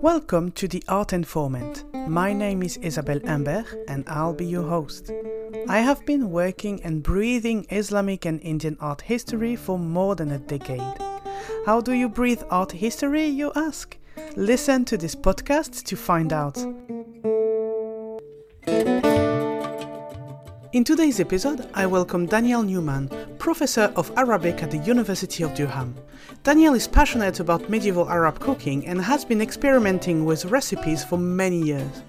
Welcome to the Art Informant. My name is Isabelle Imbert and I'll be your host. I have been working and breathing Islamic and Indian art history for more than a decade. How do you breathe art history, you ask? Listen to this podcast to find out. In today's episode, I welcome Daniel Newman, professor of Arabic at the University of Durham. Daniel is passionate about medieval Arab cooking and has been experimenting with recipes for many years.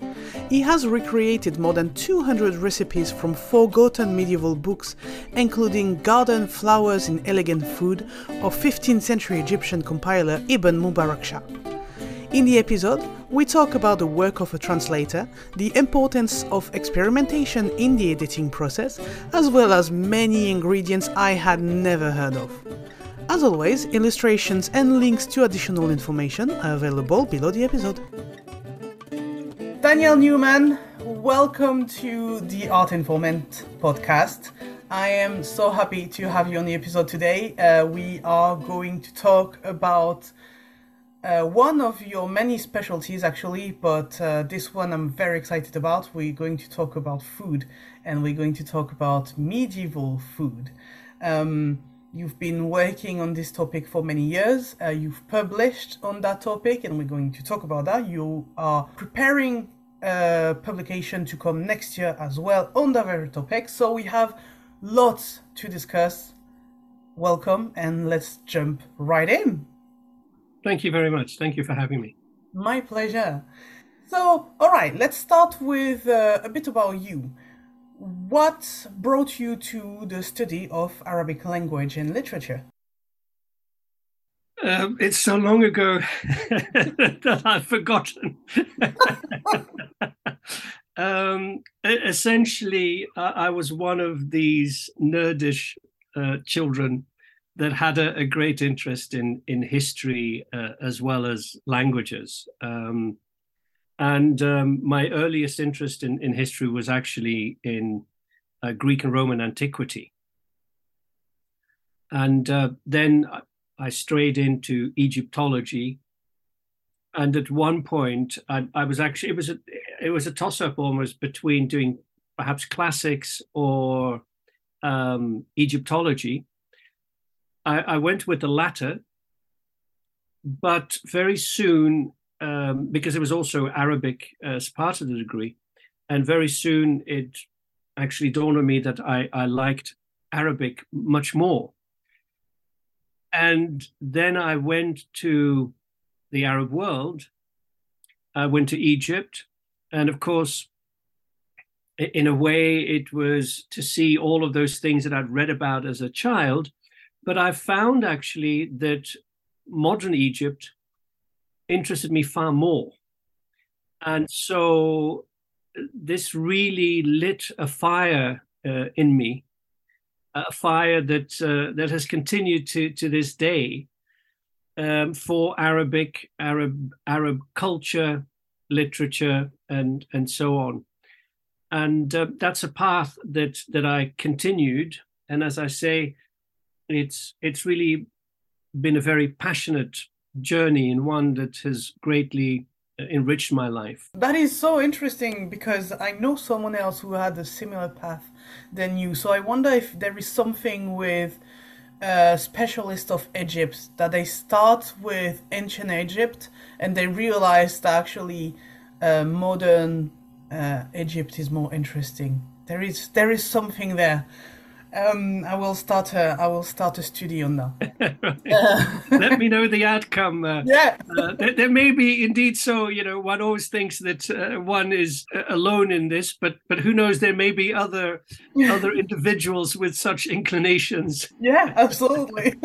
He has recreated more than 200 recipes from forgotten medieval books, including Garden Flowers in Elegant Food of 15th century Egyptian compiler Ibn Mubarak Shah. In the episode, we talk about the work of a translator, the importance of experimentation in the editing process, as well as many ingredients I had never heard of. As always, illustrations and links to additional information are available below the episode. Daniel Newman, welcome to the Art Informant podcast. I am so happy to have you on the episode today. Uh, we are going to talk about uh, one of your many specialties, actually, but uh, this one I'm very excited about. We're going to talk about food and we're going to talk about medieval food. Um, you've been working on this topic for many years. Uh, you've published on that topic, and we're going to talk about that. You are preparing a publication to come next year as well on that very topic. So we have lots to discuss. Welcome, and let's jump right in. Thank you very much. Thank you for having me. My pleasure. So, all right, let's start with uh, a bit about you. What brought you to the study of Arabic language and literature? Um, it's so long ago that I've forgotten. um, essentially, I was one of these nerdish uh, children that had a, a great interest in in history uh, as well as languages. Um, and um, my earliest interest in, in history was actually in uh, Greek and Roman antiquity. And uh, then I strayed into Egyptology. And at one point, I, I was actually it was a it was a toss up almost between doing perhaps classics or um, Egyptology I, I went with the latter, but very soon, um, because it was also Arabic as part of the degree, and very soon it actually dawned on me that I, I liked Arabic much more. And then I went to the Arab world. I went to Egypt. And of course, in a way, it was to see all of those things that I'd read about as a child but I found actually that modern Egypt interested me far more. And so this really lit a fire uh, in me, a fire that uh, that has continued to to this day um, for Arabic, Arab Arab culture, literature, and and so on. And uh, that's a path that that I continued. And as I say, it's it's really been a very passionate journey and one that has greatly uh, enriched my life. That is so interesting because I know someone else who had a similar path than you. So I wonder if there is something with a specialist of Egypt that they start with ancient Egypt and they realize that actually uh, modern uh, Egypt is more interesting. There is there is something there. Um, I will start a I will start a study on that. uh, Let me know the outcome. Uh, yeah, uh, there, there, may be indeed so. You know, one always thinks that uh, one is uh, alone in this, but but who knows? There may be other other individuals with such inclinations. Yeah, absolutely.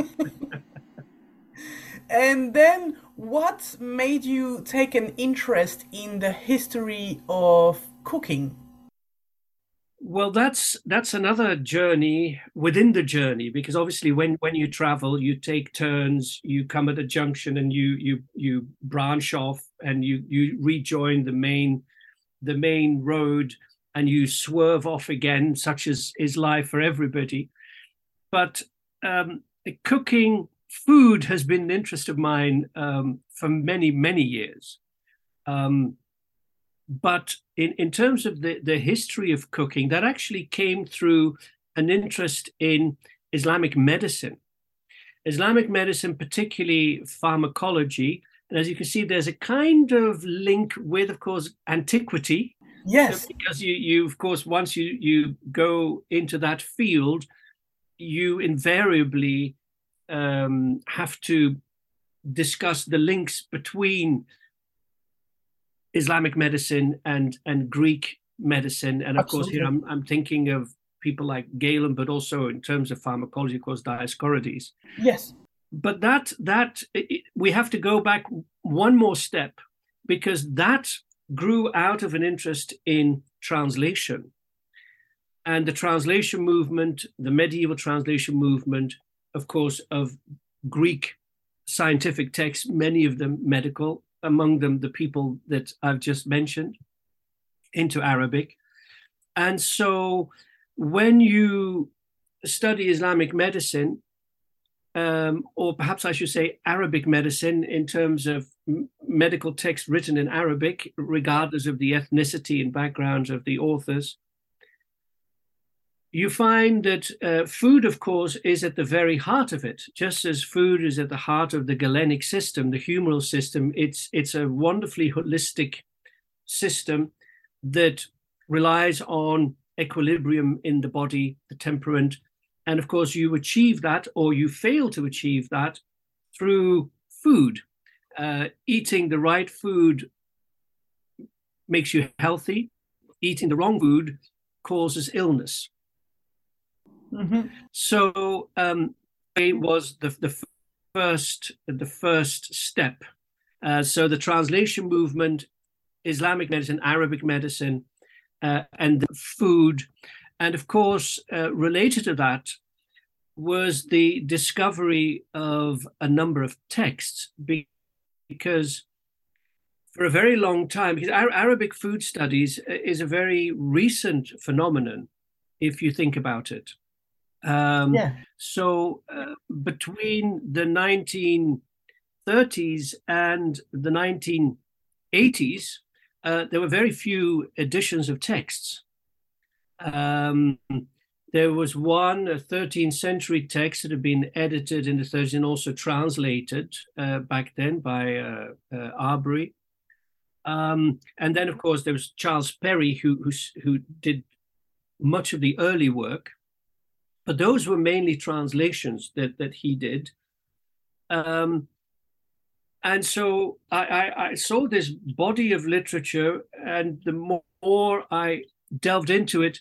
and then, what made you take an interest in the history of cooking? Well, that's that's another journey within the journey because obviously when when you travel, you take turns, you come at a junction, and you you you branch off and you you rejoin the main the main road, and you swerve off again, such as is life for everybody. But um, cooking food has been an interest of mine um, for many, many years. Um, but in, in terms of the, the history of cooking, that actually came through an interest in Islamic medicine. Islamic medicine, particularly pharmacology, and as you can see, there's a kind of link with, of course, antiquity. Yes. Because you, you of course, once you, you go into that field, you invariably um, have to discuss the links between Islamic medicine and and Greek medicine, and of Absolutely. course here I'm I'm thinking of people like Galen, but also in terms of pharmacology, of course Dioscorides. Yes. But that that it, we have to go back one more step because that grew out of an interest in translation. And the translation movement, the medieval translation movement, of course, of Greek scientific texts, many of them medical, among them the people that I've just mentioned, into Arabic. And so when you study Islamic medicine, um, or perhaps I should say Arabic medicine in terms of medical text written in Arabic, regardless of the ethnicity and backgrounds of the authors, you find that uh, food, of course, is at the very heart of it. Just as food is at the heart of the galenic system, the humoral system, it's it's a wonderfully holistic system that relies on equilibrium in the body, the temperament, and of course, you achieve that or you fail to achieve that through food. Uh, eating the right food makes you healthy. Eating the wrong food causes illness. Mm-hmm. So um, it was the, the first the first step. Uh, so the translation movement, Islamic medicine, Arabic medicine, uh, and food, and of course uh, related to that was the discovery of a number of texts because for a very long time because arabic food studies uh, is a very recent phenomenon if you think about it um, yeah. So uh, between the 1930s and the 1980s, uh, there were very few editions of texts. Um, there was one, a 13th century text that had been edited in the 30s and also translated uh, back then by uh, uh, Arberry. Um, and then, of course, there was Charles Perry, who, who, who did much of the early work. But those were mainly translations that, that he did. Um, and so I, I, I, saw this body of literature, and the more I delved into it,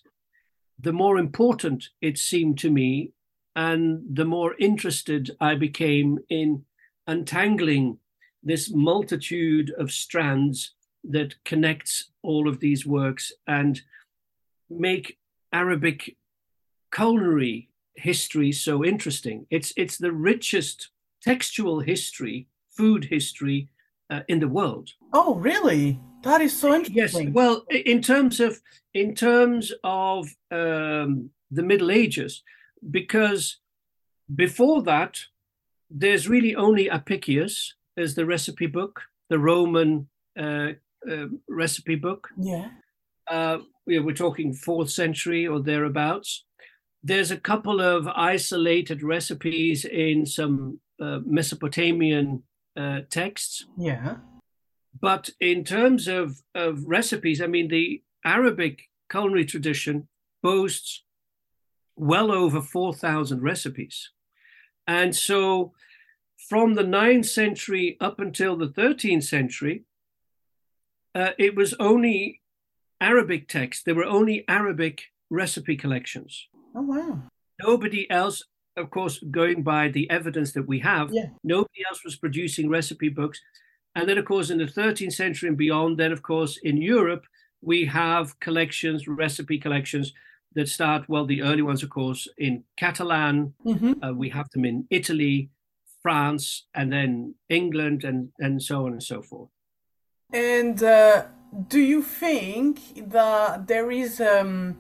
the more important it seemed to me, and the more interested I became in untangling this multitude of strands that connects all of these works and make Arabic culinary history so interesting. It's it's the richest textual history, food history uh, in the world. Oh, really? That is so interesting. Yes. Well, in terms of in terms of um, the Middle Ages, because before that, there's really only Apicius as the recipe book, the Roman uh, uh, recipe book. Yeah. Uh, we're talking fourth century or thereabouts there's a couple of isolated recipes in some uh, Mesopotamian uh, texts. Yeah. But in terms of, of recipes, I mean, the Arabic culinary tradition boasts well over 4,000 recipes. And so from the 9th century up until the 13th century, uh, it was only Arabic texts. There were only Arabic recipe collections. Oh, wow. Nobody else, of course, going by the evidence that we have, yeah. nobody else was producing recipe books. And then, of course, in the 13th century and beyond, then, of course, in Europe, we have collections, recipe collections that start, well, the early ones, of course, in Catalan. Mm-hmm. Uh, we have them in Italy, France, and then England, and, and so on and so forth. And uh, do you think that there is um,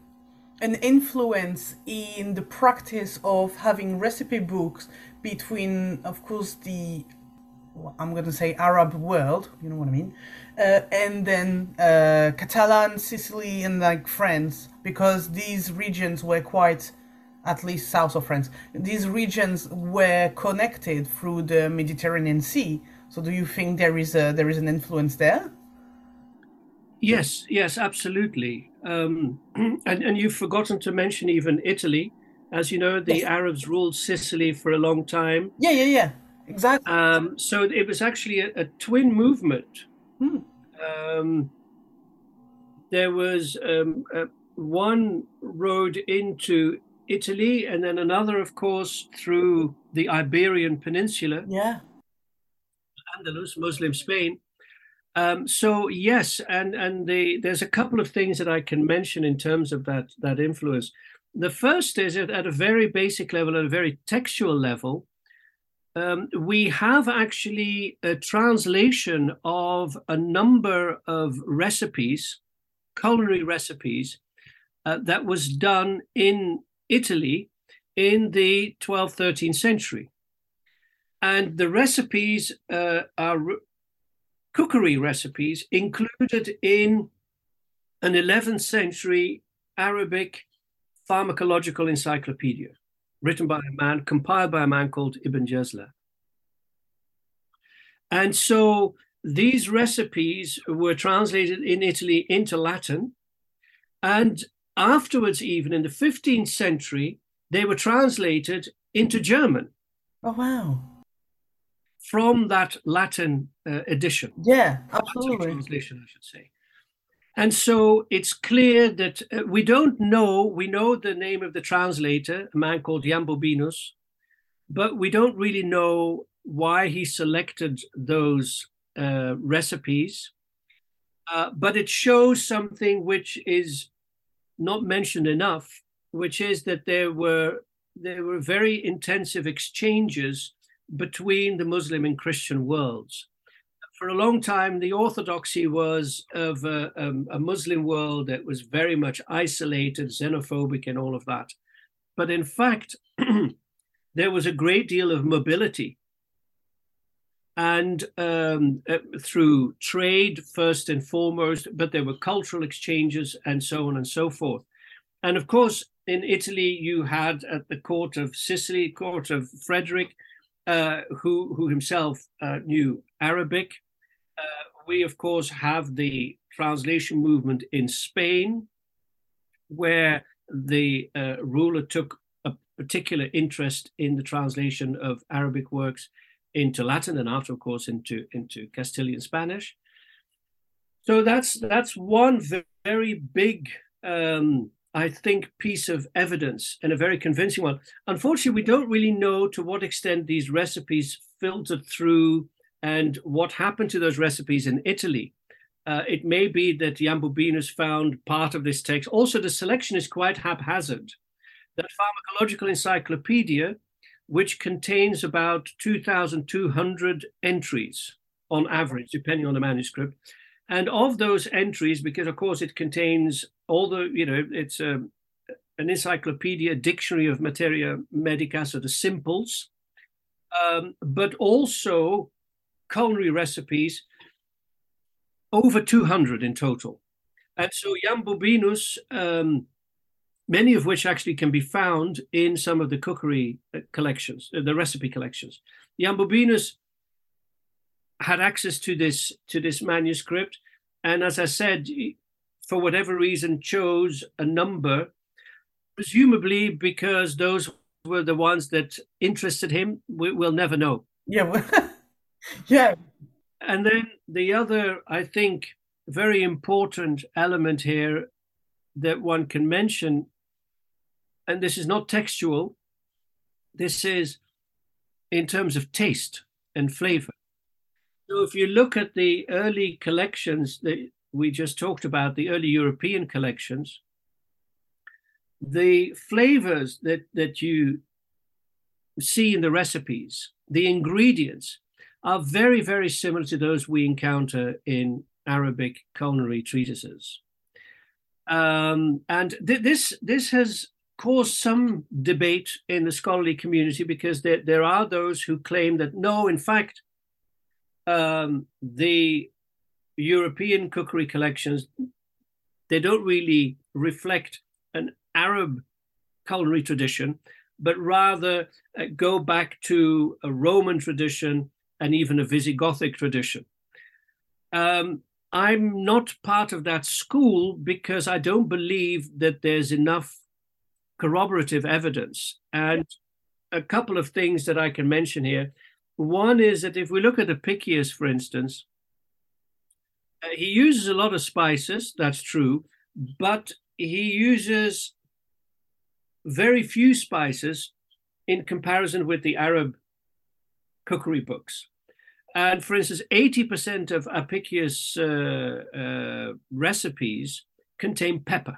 an influence in the practice of having recipe books between, of course, the I'm going to say Arab world, you know what I mean, uh, and then uh, Catalan, Sicily, and like France, because these regions were quite, at least south of France, these regions were connected through the Mediterranean Sea. So, do you think there is a there is an influence there? Yes, yes, absolutely. Um, and and you've forgotten to mention even Italy, as you know, the yes. Arabs ruled Sicily for a long time. Yeah, yeah, yeah. Exactly. Um, so it was actually a, a twin movement. Hmm. Um, there was um, uh, one road into Italy, and then another, of course, through the Iberian Peninsula. Yeah. Andalus, Muslim Spain. Um, so yes, and and the, there's a couple of things that I can mention in terms of that that influence. The first is at, at a very basic level, at a very textual level, um, we have actually a translation of a number of recipes, culinary recipes, uh, that was done in Italy in the 12th, 13th century. And the recipes uh, are cookery recipes included in an 11th century Arabic pharmacological encyclopedia written by a man, compiled by a man called Ibn Jazla. And so these recipes were translated in Italy into Latin. And afterwards, even in the 15th century, they were translated into German. Oh, wow. From that Latin uh, edition. Yeah, absolutely. Translation, I should say. And so it's clear that uh, we don't know, we know the name of the translator, a man called Jamboninus, but we don't really know why he selected those uh, recipes. Uh, but it shows something which is not mentioned enough, which is that there were there were very intensive exchanges between the Muslim and Christian worlds for a long time, the orthodoxy was of a, um, a, Muslim world that was very much isolated, xenophobic, and all of that. But in fact, there was a great deal of mobility. And um, uh, through trade, first and foremost, but there were cultural exchanges and so on and so forth. And of course, in Italy, you had at the court of Sicily, court of Frederick, uh, who, who himself uh, knew Arabic. Uh, we, of course, have the translation movement in Spain, where the uh, ruler took a particular interest in the translation of Arabic works into Latin and after, of course, into, into Castilian Spanish. So that's that's one very big um, I think, piece of evidence and a very convincing one. Unfortunately, we don't really know to what extent these recipes filtered through and what happened to those recipes in Italy. Uh, it may be that Jamboninus found part of this text. Also, the selection is quite haphazard. That pharmacological encyclopedia, which contains about 2,200 entries on average, depending on the manuscript, and of those entries, because of course it contains all the, you know, it's a, um, an encyclopedia, dictionary of materia medica, so the simples, um, but also culinary recipes, over 200 in total. And so Jamboninus, um, many of which actually can be found in some of the cookery uh, collections, uh, the recipe collections. Jamboninus had access to this to this manuscript, and as I said, for whatever reason, chose a number, presumably because those were the ones that interested him. We, will never know. Yeah, yeah. And then the other, I think, very important element here that one can mention, and this is not textual, this is in terms of taste and flavor. So if you look at the early collections that we just talked about, the early European collections, the flavors that, that you see in the recipes, the ingredients, are very, very similar to those we encounter in, Arabic culinary treatises. Um, and th- this this has caused some debate in the scholarly community because there, there are those who claim that no, in fact, um, the European cookery collections they don't really reflect an Arab culinary tradition, but rather uh, go back to a Roman tradition and even a Visigothic tradition. Um, I'm not part of that school because I don't believe that there's enough corroborative evidence. And a couple of things that I can mention here. One is that if we look at Apicius, for instance, uh, he uses a lot of spices, that's true, but he uses very few spices in comparison with the Arab cookery books. And for instance, 80% of Apicius' uh, uh, recipes contain pepper.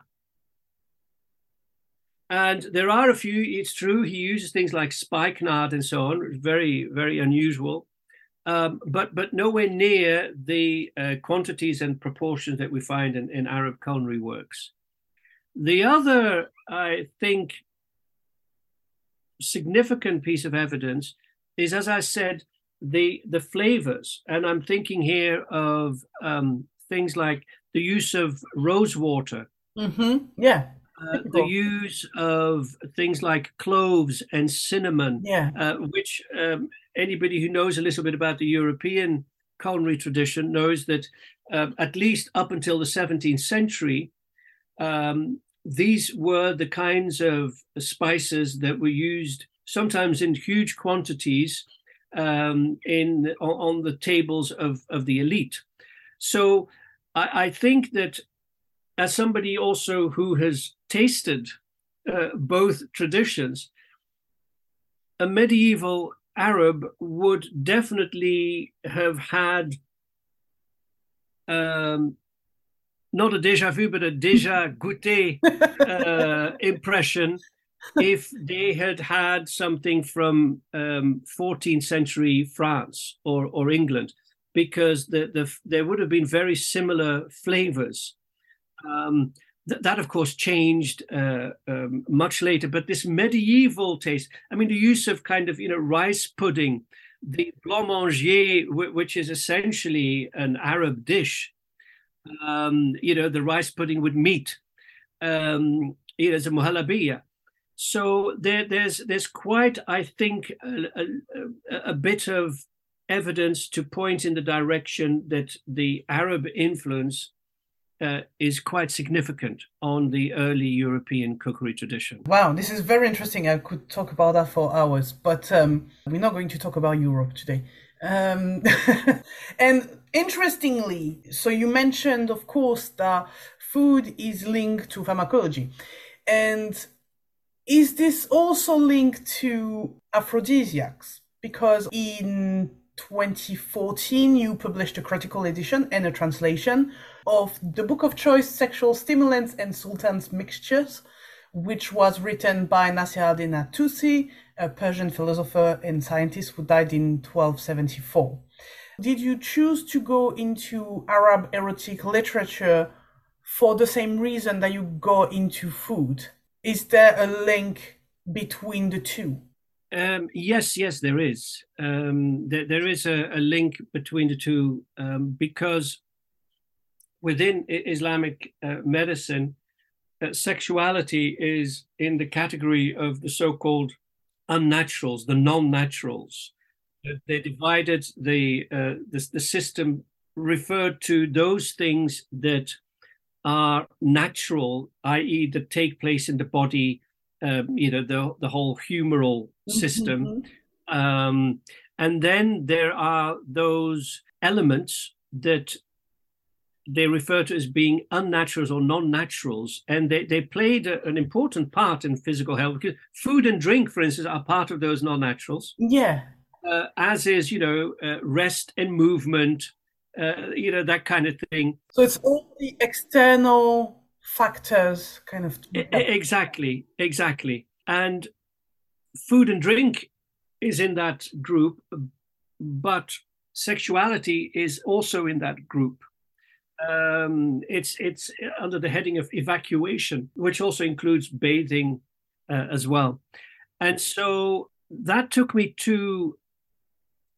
And there are a few, it's true, he uses things like spikenard and so on, very, very unusual, um, but, but nowhere near the uh, quantities and proportions that we find in, in Arab culinary works. The other, I think, significant piece of evidence is, as I said, the the flavors, and I'm thinking here of um, things like the use of rose water. Mm-hmm. Yeah. Uh, the use of things like cloves and cinnamon, yeah. uh, which um, anybody who knows a little bit about the European culinary tradition knows that uh, at least up until the 17th century, um, these were the kinds of spices that were used sometimes in huge quantities um, in on, on, the tables of, of the elite. So I, I, think that as somebody also who has tasted uh, both traditions, a medieval Arab would definitely have had um, not a déjà vu, but a déjà goûté uh, impression if they had had something from um, 14th century France or, or England, because the, the, there would have been very similar flavors. Um, th- that, of course, changed uh, um, much later. But this medieval taste, I mean, the use of kind of, you know, rice pudding, the blanc w- which is essentially an Arab dish, um, you know, the rice pudding with meat, um, know, it's a muhalabiya. So there, there's there's quite, I think, a, a, a, bit of evidence to point in the direction that the Arab influence uh, is quite significant on the early European cookery tradition. Wow, this is very interesting. I could talk about that for hours, but um, we're not going to talk about Europe today. Um, and interestingly, so you mentioned, of course, that food is linked to pharmacology. And is this also linked to aphrodisiacs? Because in 2014, you published a critical edition and a translation of the book of choice Sexual Stimulants and Sultan's Mixtures, which was written by Nasir al-Din Tusi, a Persian philosopher and scientist who died in 1274. Did you choose to go into Arab erotic literature for the same reason that you go into food? Is there a link between the two? Um, yes, yes, there is. Um, there, there is a, a, link between the two um, because within Islamic uh, medicine, uh, sexuality is in the category of the so called unnaturals, the non naturals. They divided the, uh, the, the system referred to those things that are natural, i.e., that take place in the body, um, you know, the the whole humoral system, mm-hmm. um, and then there are those elements that they refer to as being unnaturals or non-naturals, and they, they played a, an important part in physical health because food and drink, for instance, are part of those non-naturals. Yeah. Uh, as is, you know, uh, rest and movement, uh, you know, that kind of thing. So it's all the external factors, kind of. Exactly, exactly. And food and drink is in that group, but sexuality is also in that group. Um, it's it's under the heading of evacuation, which also includes bathing uh, as well. And so that took me to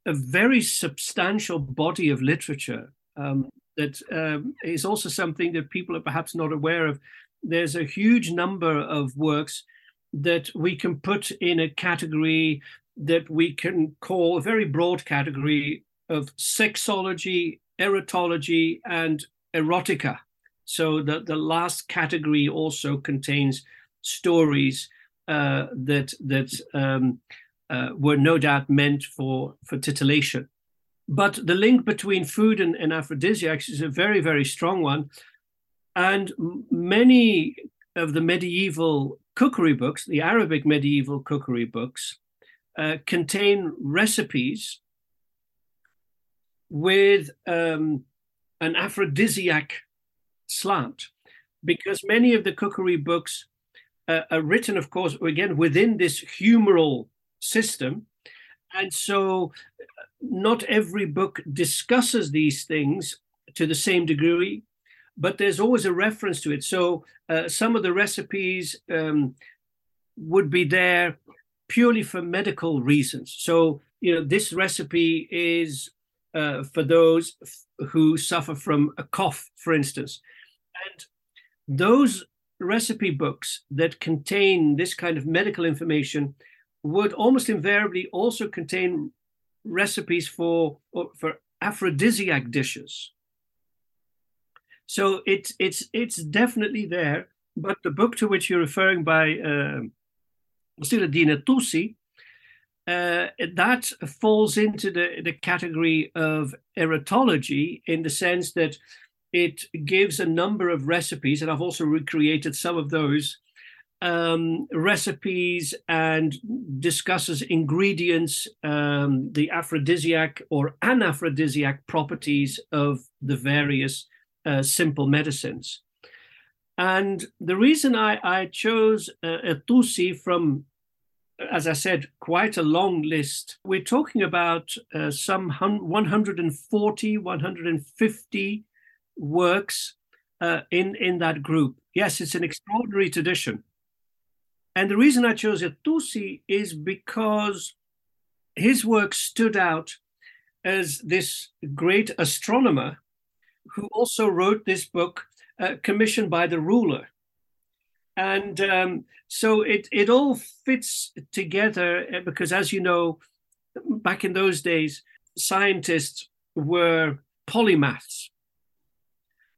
a very substantial body of literature um, that um, is also something that people are perhaps not aware of. There's a huge number of works that we can put in a category that we can call a very broad category of sexology, erotology, and erotica. So the, the last category also contains stories uh, that that um, uh, were no doubt meant for for titillation. But the link between food and, and aphrodisiacs is a very very strong one, and many of the medieval cookery books, the Arabic medieval cookery books, uh, contain recipes with um, an aphrodisiac slant, because many of the cookery books uh, are written, of course, again within this humoral system, and so uh, not every book discusses these things to the same degree, but there's always a reference to it. So uh, some of the recipes um, would be there purely for medical reasons. So, you know, this recipe is uh, for those who suffer from a cough, for instance. And those recipe books that contain this kind of medical information would almost invariably also contain recipes for for aphrodisiac dishes. So it's it's it's definitely there. But the book to which you're referring by uh, Siraddin Tusi, uh, that falls into the, the category of erotology in the sense that it gives a number of recipes, and I've also recreated some of those um, recipes and discusses ingredients, um, the aphrodisiac or anaphrodisiac properties of the various uh, simple medicines. And the reason I, I chose uh, Tusi from, as I said, quite a long list, we're talking about uh, some 140, 150 works uh, in, in that group. Yes, it's an extraordinary tradition. And the reason I chose Tusi is because his work stood out as this great astronomer who also wrote this book uh, commissioned by the ruler. And um, so it, it all fits together uh, because, as you know, back in those days, scientists were polymaths.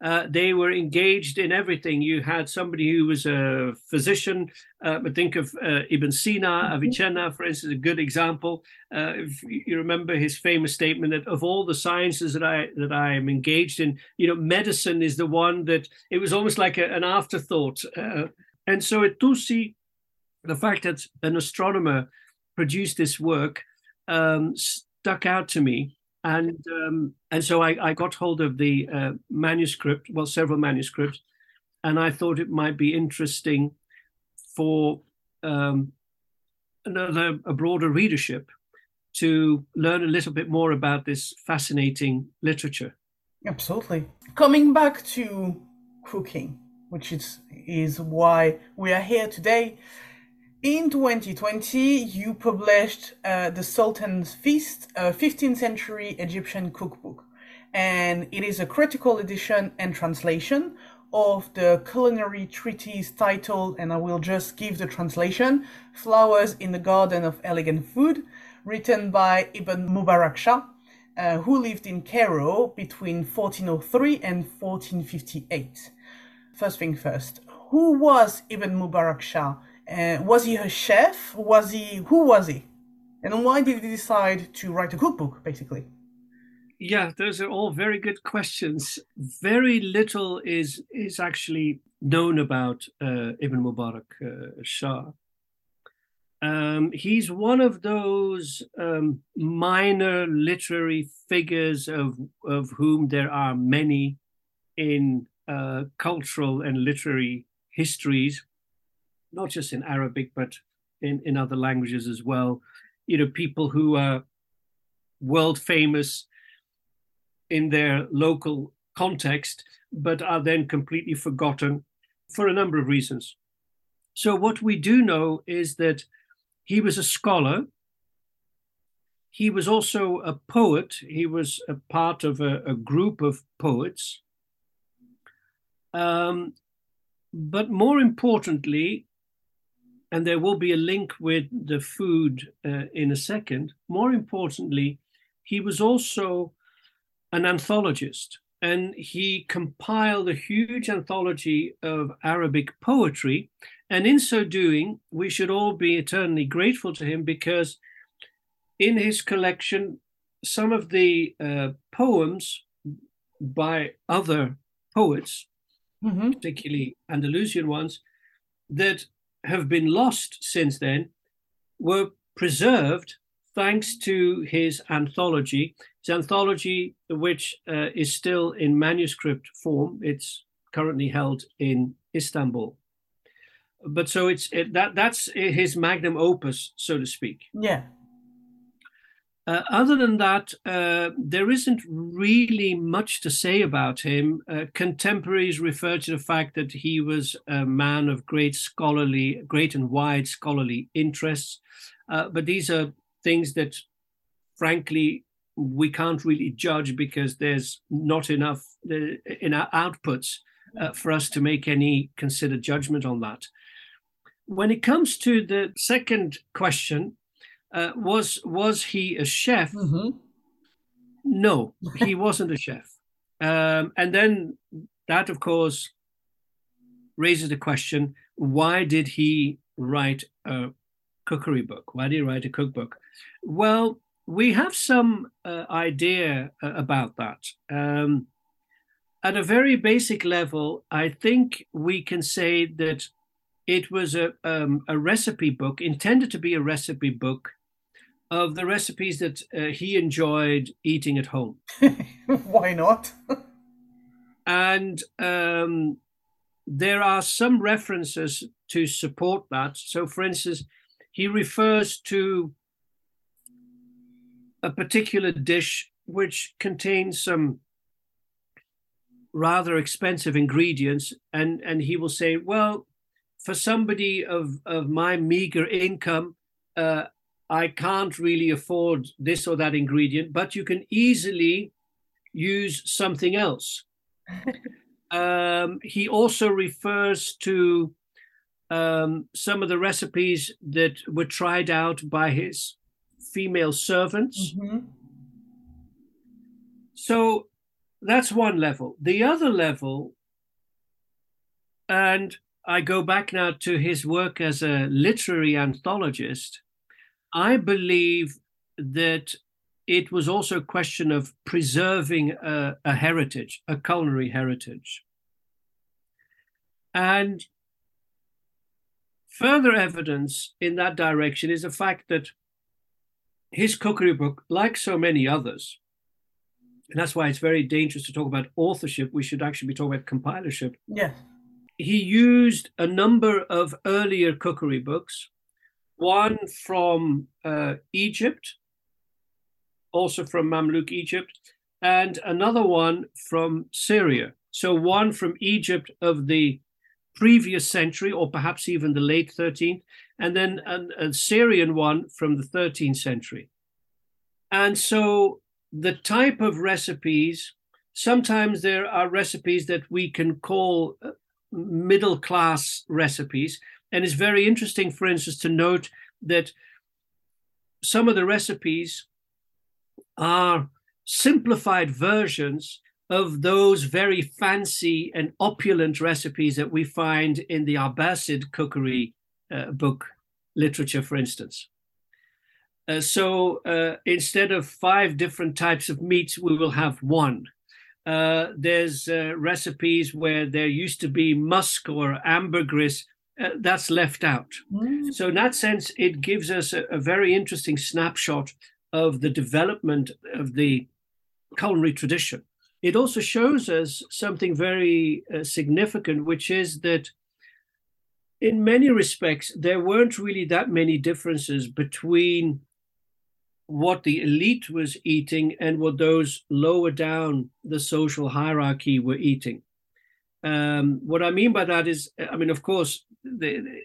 Uh, they were engaged in everything. You had somebody who was a physician, uh, but think of uh, Ibn Sina, mm-hmm. Avicenna, for instance, a good example. Uh, if you remember his famous statement that of all the sciences that I that I am engaged in, you know, medicine is the one that it was almost like a, an afterthought. And so at Tusi, the fact that an astronomer produced this work um, stuck out to me and um, and so I, I, got hold of the uh, manuscript, well, several manuscripts, and I thought it might be interesting for um, another a broader readership to learn a little bit more about this fascinating literature. Absolutely. Coming back to cooking, which is is why we are here today. In 2020, you published uh, The Sultan's Feast, a 15th century Egyptian cookbook, and it is a critical edition and translation of the culinary treatise titled, and I will just give the translation, Flowers in the Garden of Elegant Food, written by Ibn Mubarak Shah, uh, who lived in Cairo between 1403 and 1458. First thing first, who was Ibn Mubarak Shah? Uh, was he a chef? Was he who was he? And why did he decide to write a cookbook, basically? Yeah, those are all very good questions. Very little is is actually known about uh, Ibn Mubarak uh, Shah. Um, he's one of those um, minor literary figures of of whom there are many in uh, cultural and literary histories not just in Arabic, but in, in other languages as well. You know, people who are world famous in their local context, but are then completely forgotten for a number of reasons. So, what we do know is that he was a scholar. He was also a poet. He was a part of a, a group of poets. Um, but more importantly, and there will be a link with the food uh, in a second, more importantly, he was also an anthologist and he compiled a huge anthology of Arabic poetry. And in so doing, we should all be eternally grateful to him because in his collection, some of the uh, poems by other poets, mm-hmm. particularly Andalusian ones, that have been lost since then, were preserved thanks to his anthology. His anthology, which uh, is still in manuscript form, it's currently held in Istanbul. But so it's it, that that's his magnum opus, so to speak. Yeah. Uh, other than that, uh, there isn't really much to say about him. Uh, contemporaries refer to the fact that he was a man of great scholarly, great and wide scholarly interests. Uh, but these are things that, frankly, we can't really judge because there's not enough uh, in our outputs uh, for us to make any considered judgment on that. When it comes to the second question, uh, was was he a chef? Mm-hmm. No, he wasn't a chef. Um, and then that, of course, raises the question: Why did he write a cookery book? Why did he write a cookbook? Well, we have some uh, idea uh, about that. Um, at a very basic level, I think we can say that it was a, um, a recipe book intended to be a recipe book of the recipes that uh, he enjoyed eating at home. Why not? and um, there are some references to support that. So, for instance, he refers to a particular dish which contains some rather expensive ingredients, and, and he will say, Well, for somebody of, of my meager income, uh, I can't really afford this or that ingredient, but you can easily use something else. um, he also refers to um, some of the recipes that were tried out by his female servants. Mm-hmm. So that's one level. The other level, and I go back now to his work as a literary anthologist I believe that it was also a question of preserving a, a heritage, a culinary heritage. And further evidence in that direction is the fact that his cookery book, like so many others, and that's why it's very dangerous to talk about authorship. We should actually be talking about compilership. Yeah. He used a number of earlier cookery books one from uh, Egypt, also from Mamluk Egypt, and another one from Syria. So one from Egypt of the previous century, or perhaps even the late 13th, and then a, a Syrian one from the 13th century. And so the type of recipes, sometimes there are recipes that we can call uh, middle class recipes, and it's very interesting, for instance, to note that some of the recipes are simplified versions of those very fancy and opulent recipes that we find in the Abbasid cookery uh, book literature, for instance. Uh, so uh, instead of five different types of meats, we will have one. Uh, there's uh, recipes where there used to be musk or ambergris uh, that's left out. Mm. So, in that sense, it gives us a, a, very interesting snapshot of the development of the culinary tradition. It also shows us something very uh, significant, which is that in many respects, there weren't really that many differences between what the elite was eating and what those lower down the social hierarchy were eating. Um, what I mean by that is, I mean, of course, the,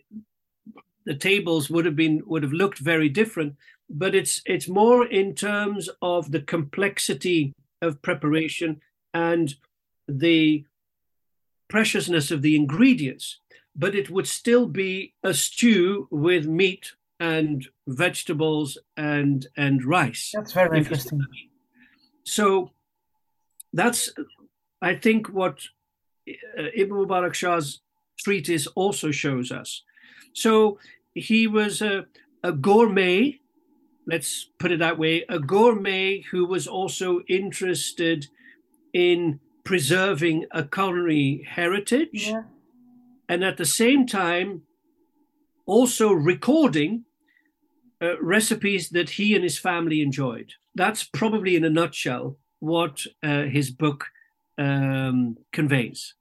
the tables would have been would have looked very different, but it's it's more in terms of the complexity of preparation and the preciousness of the ingredients. But it would still be a stew with meat and vegetables and and rice. That's very interesting. So that's I think what uh, Ibn Mubarak Shah's treatise also shows us. So he was a, a gourmet, let's put it that way, a gourmet who was also interested in preserving a culinary heritage Yeah. and at the same time also recording uh, recipes that he and his family enjoyed. That's probably in a nutshell what uh, his book um, conveys.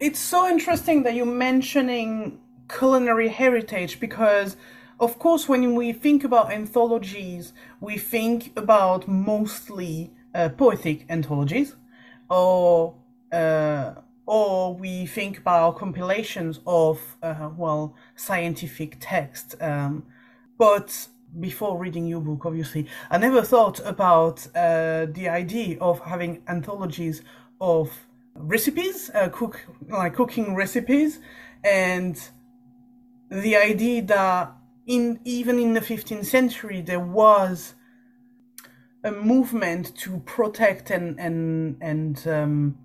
It's so interesting that you're mentioning culinary heritage because, of course, when we think about anthologies, we think about mostly uh, poetic anthologies, or uh, or we think about compilations of uh, well scientific texts Um, but before reading your book, obviously, I never thought about uh, the idea of having anthologies of recipes, uh, cook like cooking recipes, and the idea that in even in the 15th century there was a movement to protect and and and um,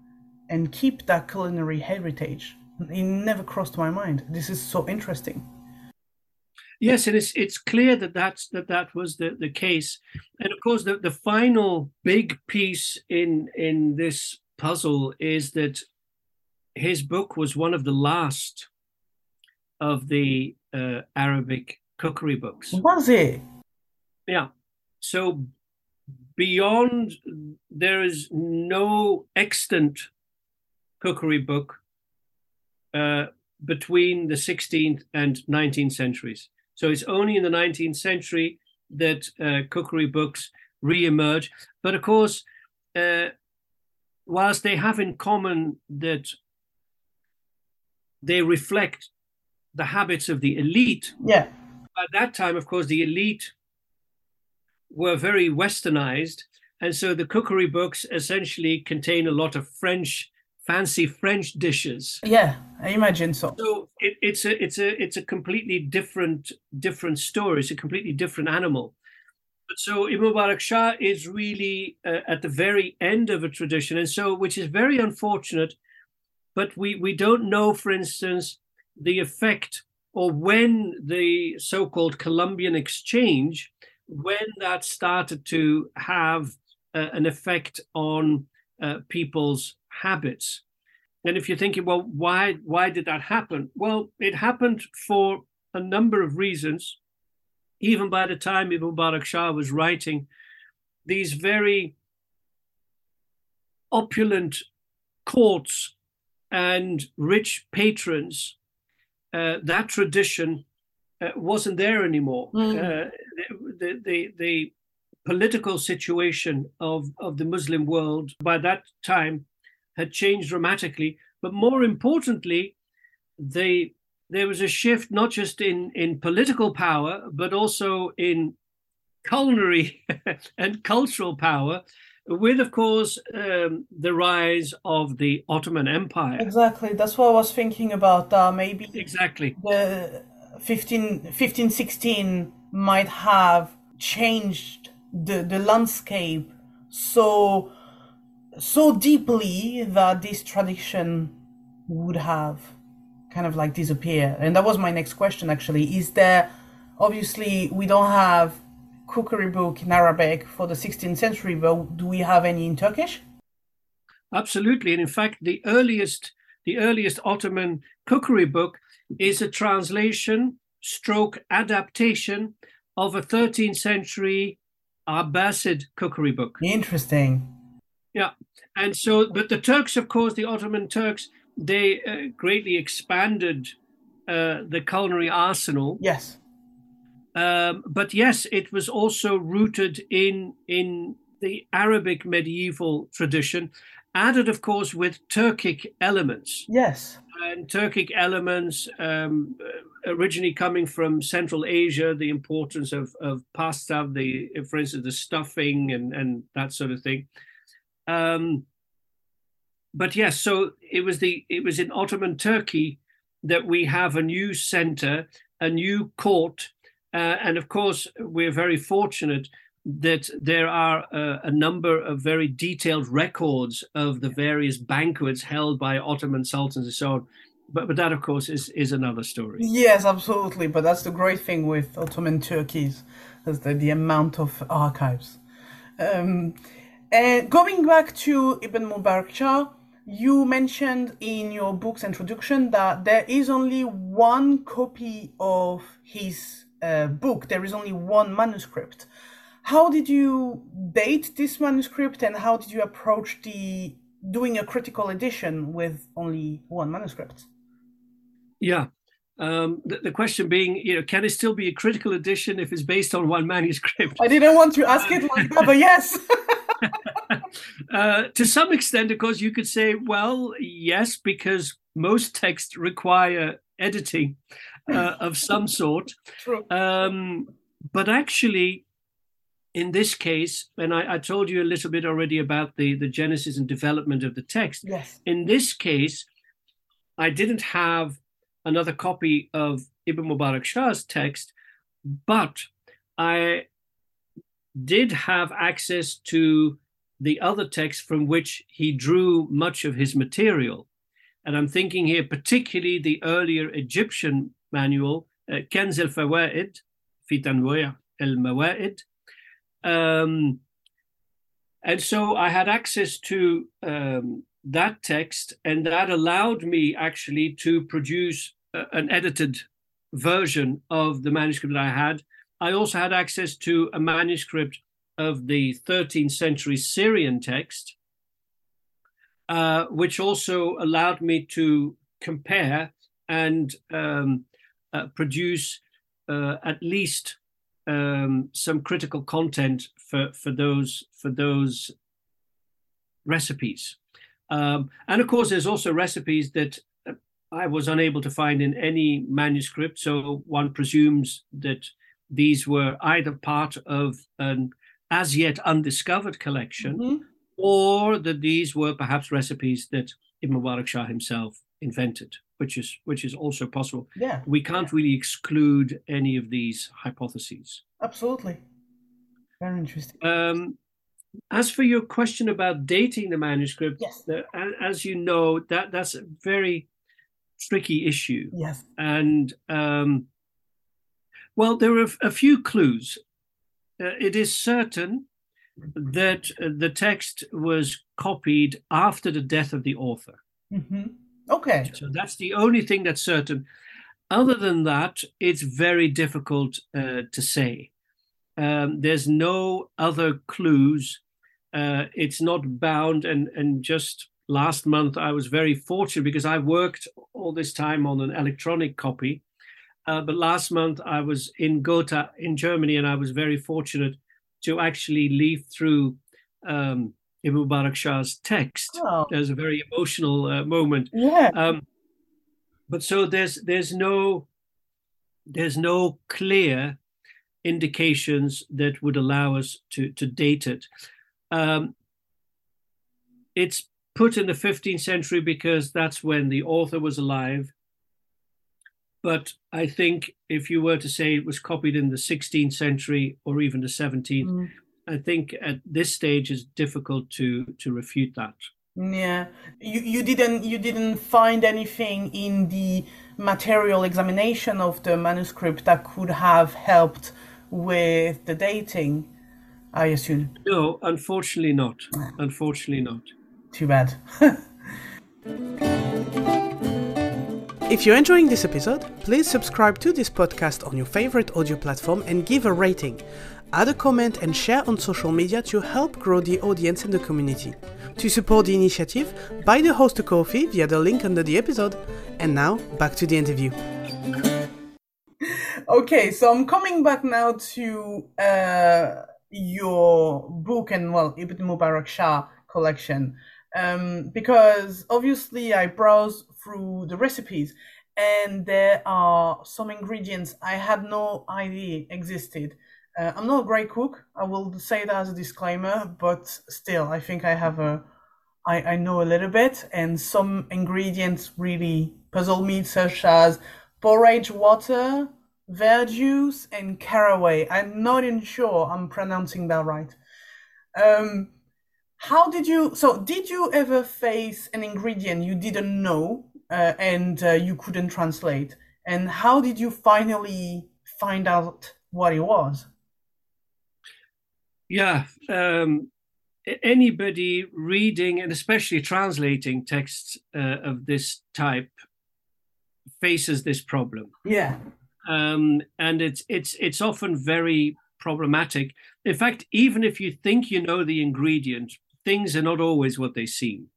and keep that culinary heritage. It never crossed my mind. This is so interesting. Yes, and it's it's clear that that's that that was the, the case, and of course the, the final big piece in in this puzzle is that his book was one of the last of the uh, Arabic cookery books. Was it? Yeah. So beyond, there is no extant cookery book uh, between the 16th and 19th centuries. So it's only in the 19th century that uh, cookery books re-emerge. But of course, uh, whilst they have in common that they reflect the habits of the elite, Yeah. at that time, of course, the elite were very westernized. And so the cookery books essentially contain a lot of French, fancy French dishes. Yeah, I imagine so. So it, it's a it's a it's a completely different different story. It's a completely different animal. So Mubarak Shah is really uh, at the very end of a tradition, and so which is very unfortunate. But we we don't know, for instance, the effect or when the so-called Columbian exchange, when that started to have uh, an effect on uh, people's habits. And if you're thinking, well, why why did that happen? Well, it happened for a number of reasons. Even by the time Ibn Mubarak Shah was writing, these very opulent courts and rich patrons, uh, that tradition uh, wasn't there anymore. Mm. Uh, the, the, the political situation of, of the Muslim world by that time had changed dramatically. But more importantly, they, there was a shift not just in, in political power, but also in culinary and cultural power, with, of course, um, the rise of the Ottoman Empire. Exactly. That's what I was thinking about. Uh, maybe Exactly. the 15, 15 16 might have changed the, the landscape so so deeply that this tradition would have kind of like disappear. And that was my next question actually. Is there obviously we don't have cookery book in arabic for the 16th century but do we have any in turkish? Absolutely, and in fact, the earliest the earliest Ottoman cookery book is a translation stroke adaptation of a 13th century Abbasid cookery book. interesting. Yeah, and so, but the Turks, of course, the Ottoman Turks, they uh, greatly expanded uh, the culinary arsenal, yes Um, but yes, it was also rooted in in the Arabic medieval tradition, added, of course, with Turkic elements. Yes. And Turkic elements um, originally coming from Central Asia, the importance of, of pasta, the for instance, the stuffing and, and that sort of thing. Um, but yes, so it was the it was in Ottoman Turkey that we have a new center, a new court, uh, and of course we're very fortunate that there are uh, a number of very detailed records of the various banquets held by Ottoman sultans and so on. But, but that, of course, is, is another story. Yes, absolutely. But that's the great thing with Ottoman Turkeys, is the, the amount of archives. Um, and going back to Ibn Mubarak Shah, you mentioned in your book's introduction that there is only one copy of his uh, book. There is only one manuscript. How did you date this manuscript, and how did you approach the doing a critical edition with only one manuscript? Yeah. Um, the, the, question being, you know, can it still be a critical edition if it's based on one manuscript? I didn't want to ask it like that, but yes. uh, to some extent, of course, you could say, well, yes, because most texts require editing uh, of some sort. True. Um, but actually, in this case, and I, I, told you a little bit already about the, the genesis and development of the text. Yes. In this case, I didn't have another copy of Ibn Mubarak Shah's text, but I did have access to the other text from which he drew much of his material. And I'm thinking here particularly the earlier Egyptian manual, uh, Kenz al Fawaid, Fitanwaya el Mawaid. Um, and so I had access to um, that text, and that allowed me actually to produce uh, an edited version of the manuscript that I had. I also had access to a manuscript of the 13th century Syrian text, uh, which also allowed me to compare and um, uh, produce uh, at least um, some critical content for, for those for those recipes. Um, and of course, there's also recipes that I was unable to find in any manuscript. So one presumes that these were either part of an as yet undiscovered collection, mm-hmm. or that these were perhaps recipes that Ibn Mubarak Shah himself invented, which is which is also possible. Yeah, we can't really exclude any of these hypotheses. Absolutely, very interesting. Um, as for your question about dating the manuscript, yes. The, as you know, that that's a very tricky issue. Yes, and um, well, there are a few clues. Uh, it is certain that uh, the text was copied after the death of the author. Mm-hmm. Okay. So that's the only thing that's certain. Other than that, it's very difficult uh, to say. Um, there's no other clues. Uh, it's not bound. And, and just last month, I was very fortunate because I worked all this time on an electronic copy uh, but last month I was in Gotha in Germany, and I was very fortunate to actually leaf through um, Ibn Mubarak Shah's text. Oh. There's a very emotional uh, moment. Yeah. Um, but so there's there's no there's no clear indications that would allow us to to date it. Um, it's put in the 15th century because that's when the author was alive but I think if you were to say it was copied in the 16th century or even the 17th, mm. I think at this stage it's difficult to to refute that. Yeah, you you didn't you didn't find anything in the material examination of the manuscript that could have helped with the dating. I assume. No, unfortunately not. Unfortunately not. Too bad. If you're enjoying this episode, please subscribe to this podcast on your favorite audio platform and give a rating. Add a comment and share on social media to help grow the audience and the community. To support the initiative, buy the host a coffee via the link under the episode. And now, back to the interview. okay, so I'm coming back now to uh, your book and well, Ibn Mubarak Shah collection, um, because obviously I browsed through the recipes and there are some ingredients I had no idea existed. Uh, I'm not a great cook. I will say that as a disclaimer, but still, I think I have a, I, I know a little bit, and some ingredients really puzzle me, such as borage water, verjuice, and caraway. I'm not even sure I'm pronouncing that right. Um, how did you? So, did you ever face an ingredient you didn't know uh, and uh, you couldn't translate? And how did you finally find out what it was? Yeah, um, anybody reading and especially translating texts uh, of this type faces this problem. Yeah, um, and it's it's it's often very problematic. In fact, even if you think you know the ingredient, things are not always what they seem.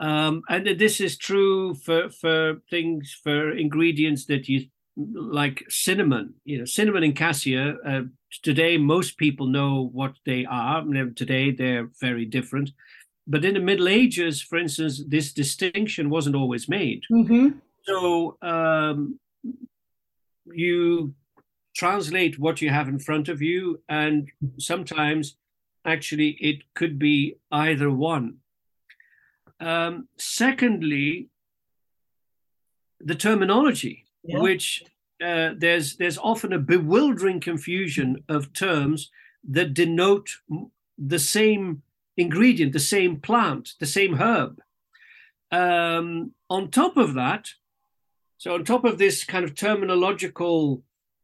Um, and this is true for for things for ingredients that you like cinnamon. You know, cinnamon and cassia. Uh, today, most people know what they are. Today, they're very different. But in the Middle Ages, for instance, this distinction wasn't always made. mm-hmm. So um, you translate what you have in front of you, and sometimes actually it could be either one. Um, secondly, the terminology, Yeah. which uh, there's there's often a bewildering confusion of terms that denote the same ingredient, the same plant, the same herb. Um, on top of that, so on top of this kind of terminological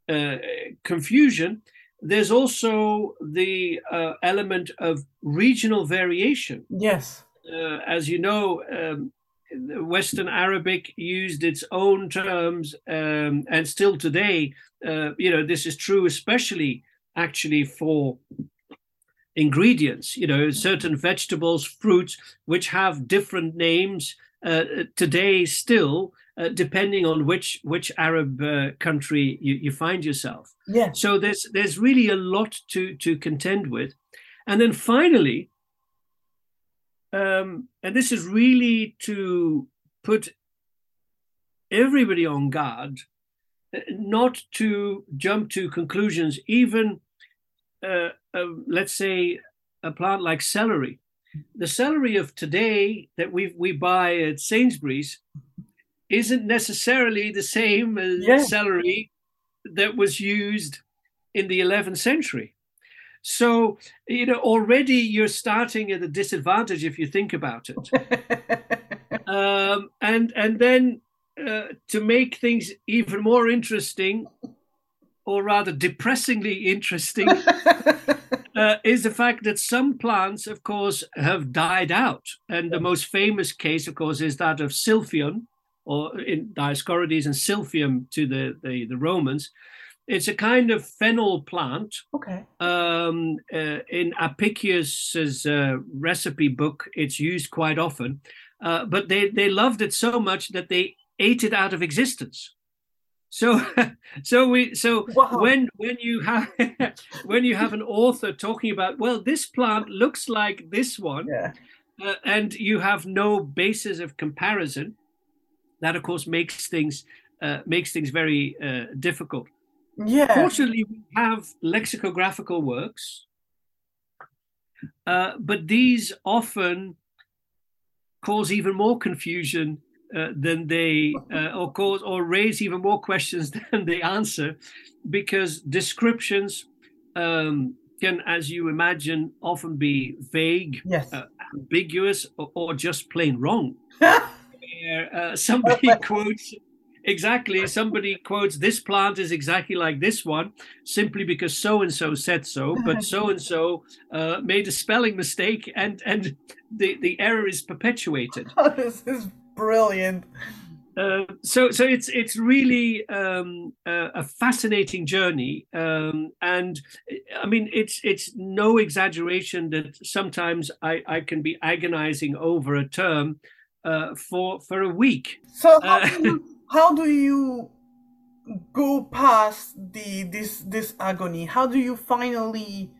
uh, confusion, there's also the uh, element of regional variation Yes. uh, as you know, um, Western Arabic used its own terms, um, and still today, uh, you know, this is true, especially actually for ingredients. You know, certain vegetables, fruits, which have different names uh, today, still, uh, depending on which which Arab uh, country you, you find yourself. Yes. So there's there's really a lot to to contend with, and then finally, um, and this is really to put everybody on guard, uh, not to jump to conclusions. Even uh, uh, let's say a plant like celery, the celery of today that we we buy at Sainsbury's isn't necessarily the same as Yeah. celery that was used in the 11th century. So, you know, already you're starting at a disadvantage if you think about it. Um, and and then uh, to make things even more interesting, or rather depressingly interesting, uh, is the fact that some plants, of course, have died out. And the most famous case, of course, is that of Silphion, or in Dioscorides and Silphium to the, the, the Romans. It's a kind of fennel plant okay. um, uh, in Apicius's uh, recipe book, it's used quite often. Uh, but they, they loved it so much that they ate it out of existence. So, so we so Wow. when when you have when you have an author talking about well this plant looks like this one Yeah. uh, and you have no basis of comparison, that of course makes things uh, makes things very uh, difficult. Yeah. Fortunately, we have lexicographical works, uh, but these often cause even more confusion uh, than they, uh, or cause or raise even more questions than they answer, because descriptions um, can, as you imagine, often be vague, Yes. uh, ambiguous, or, or just plain wrong where uh, somebody quotes exactly somebody quotes this plant is exactly like this one simply because so and so said so but so and so made a spelling mistake and and the the error is perpetuated this is brilliant. uh, so so it's it's really um, a, a fascinating journey um, and i mean it's it's no exaggeration that sometimes i i can be agonizing over a term uh, for for a week So how Uh, do you, how do you go past the this this agony? How do you finally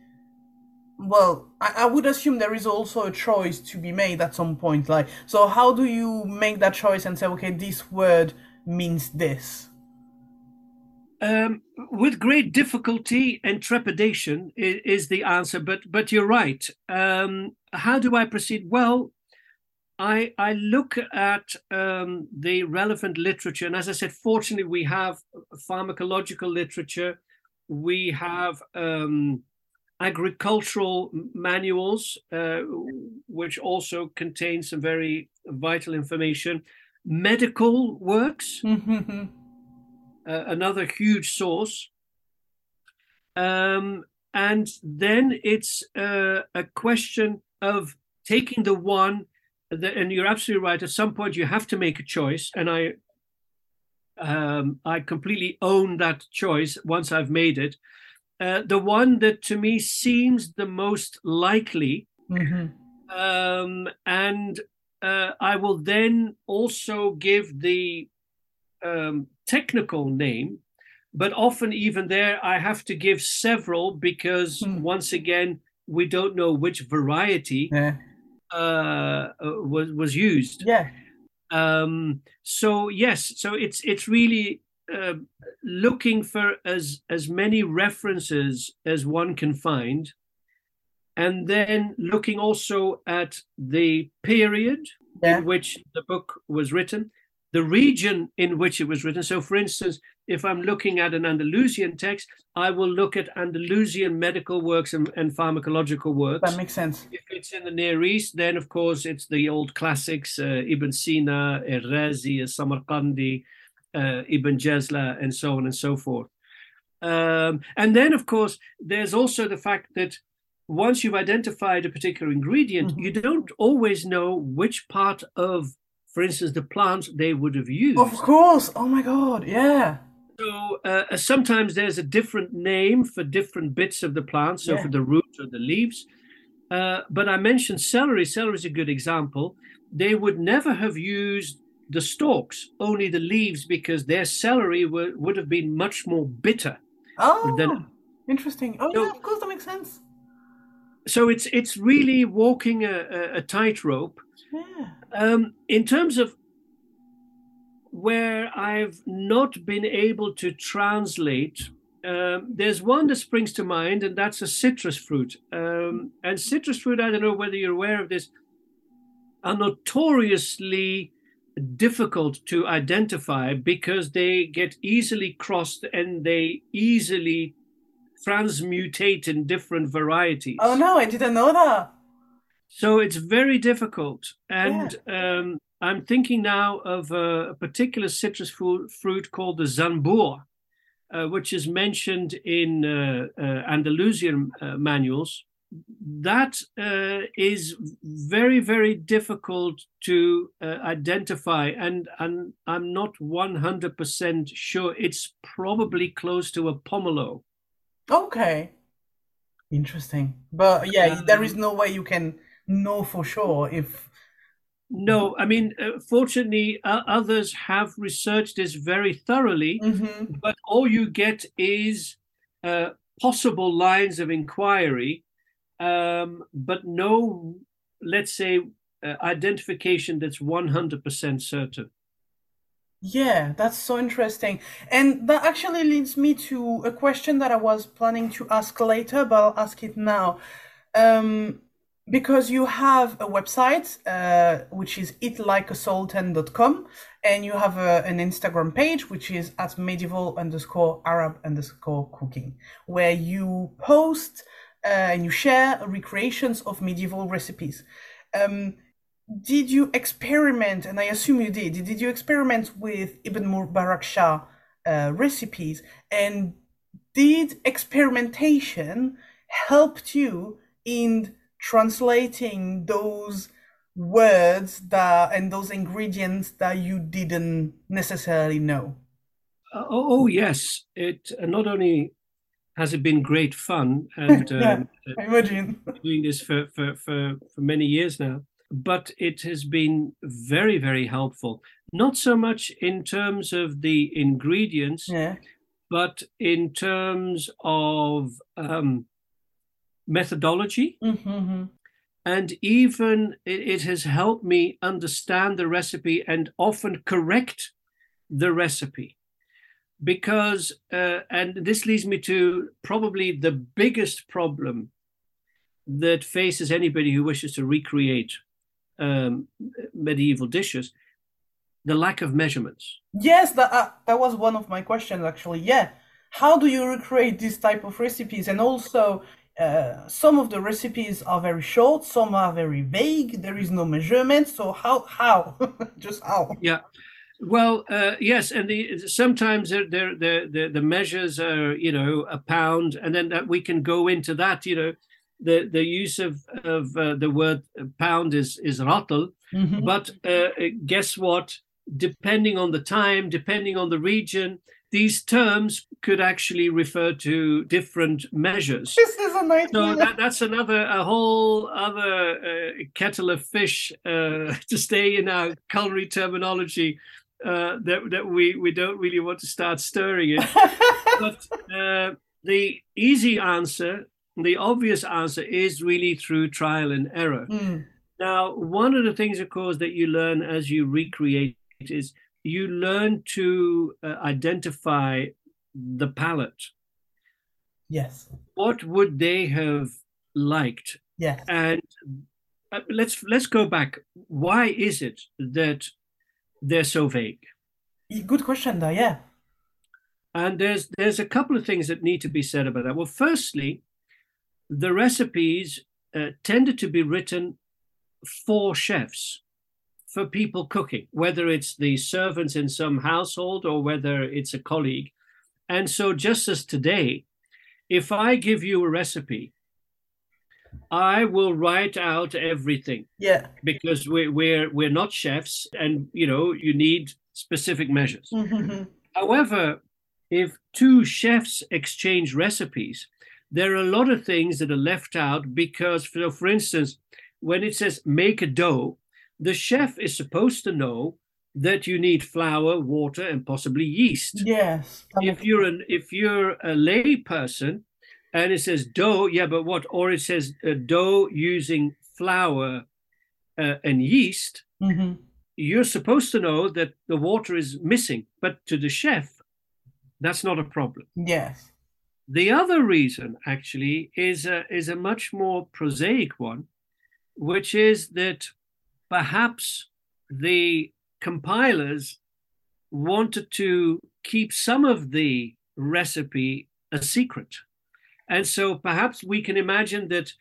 well, I, I would assume there is also a choice to be made at some point. Like, so how do you make that choice and say, okay, this word means this? Um, with great difficulty and trepidation is, is, the answer, but but you're right. Um, how do I proceed? Well, I I look at um, the relevant literature, and as I said, fortunately, we have pharmacological literature, we have um, agricultural manuals, uh, which also contain some very vital information, medical works, mm-hmm. uh, another huge source. Um, and then it's uh, a question of taking the one and you're absolutely right. At some point, you have to make a choice, and I, um, I completely own that choice once I've made it. Uh, the one that to me seems the most likely. Mm-hmm. Um, and uh, I will then also give the um, technical name, but often even there I have to give several because mm. once again we don't know which variety yeah. Uh, uh was was used. Yeah. Um, so yes, so it's it's really uh, looking for as as many references as one can find and then looking also at the period yeah. in which the book was written the region in which it was written so for instance if i'm looking at an andalusian text i will look at andalusian medical works and, and pharmacological works that makes sense if it's in the near east then of course it's the old classics uh, ibn sina al-razi samarkandi uh, Ibn Jazla, and so on and so forth. Um, and then, of course, there's also the fact that once you've identified a particular ingredient, mm-hmm. you don't always know which part of, for instance, the plant they would have used. Of course. Oh my God. Yeah. So uh, sometimes there's a different name for different bits of the plant. So yeah. for the roots or the leaves. Uh, but I mentioned celery. Celery is a good example. They would never have used the stalks, only the leaves, because their celery were, would have been much more bitter. Oh, than, interesting. Oh, so, yeah, of course, that makes sense. So it's it's really walking a, a, a tightrope. Yeah. Um, in terms of where I've not been able to translate, um, there's one that springs to mind, and that's a citrus fruit. Um, and citrus fruit, I don't know whether you're aware of this, are notoriously difficult to identify because they get easily crossed and they easily transmutate in different varieties. Oh no, I didn't know that. So it's very difficult. And yeah. um, I'm thinking now of a, a particular citrus fruit, fruit called the Zanbour, uh, which is mentioned in uh, uh, Andalusian uh, manuals. That uh, is very very difficult to uh, identify and and i'm not 100% sure. It's probably close to a pomelo. Okay. Interesting. But yeah um, there is no way you can know for sure if no i mean uh, fortunately uh, others have researched this very thoroughly mm-hmm. but all you get is uh, possible lines of inquiry um, but no, let's say, uh, identification that's 100% certain. Yeah, that's so interesting. And that actually leads me to a question that I was planning to ask later, but I'll ask it now. Um, because you have a website, uh, which is eatlikeasultan.com, and you have a, an Instagram page, which is at medieval underscore Arab underscore cooking, where you post uh, and you share recreations of medieval recipes. Um, did you experiment, and I assume you did, did you experiment with Ibn Mubarak Shah uh, recipes? And did experimentation helped you in translating those words that and those ingredients that you didn't necessarily know? Uh, oh, oh, yes, it uh, not only has it been great fun and yeah, um, imagine doing this for, for, for, for many years now but it has been very very helpful not so much in terms of the ingredients, Yeah. but in terms of um, methodology. Mm-hmm. And even it, it has helped me understand the recipe and often correct the recipe. Because, uh, and this leads me to probably the biggest problem that faces anybody who wishes to recreate um, medieval dishes the lack of measurements. Yes, that uh, that was one of my questions actually. Yeah, how do you recreate this type of recipes? And also, uh, some of the recipes are very short, some are very vague. There is no measurement. So how how just how? Yeah. Well, uh, yes, and the, sometimes the, the the the measures are you know a pound, and then that we can go into that. You know, the the use of of uh, the word pound is is ratl, Mhm. but uh, guess what? Depending on the time, depending on the region, these terms could actually refer to different measures. This is a So that, that's another, a whole other uh, kettle of fish uh, to stay in our culinary terminology uh, that that we we don't really want to start stirring it. But uh, the easy answer, the obvious answer, is really through trial and error. Mm, Now, one of the things, of course, that you learn as you recreate is you learn to uh, identify the palate. yes. What would they have liked? Yes. And uh, let's let's go back. Why is it that they're so vague? Good question, though. Yeah. And there's there's a couple of things that need to be said about that. Well, firstly, the recipes uh, tended to be written for chefs, for people cooking, whether it's the servants in some household or whether it's a colleague. And so, just as today, if I give you a recipe, I will write out everything Yeah. because we're we're we're not chefs, and you know you need specific measures. Mhm. However, if two chefs exchange recipes, there are a lot of things that are left out because, for, for instance, when it says make a dough, the chef is supposed to know that you need flour, water, and possibly yeast. Yes. If you're an if you're a lay person, and it says dough, yeah, but what? Or it says uh, dough using flour uh, and yeast Mhm. you're supposed to know that the water is missing, but to the chef, that's not a problem. Yes. The other reason, actually, is a, is a much more prosaic one, which is that perhaps the compilers wanted to keep some of the recipe a secret. And so perhaps we can imagine that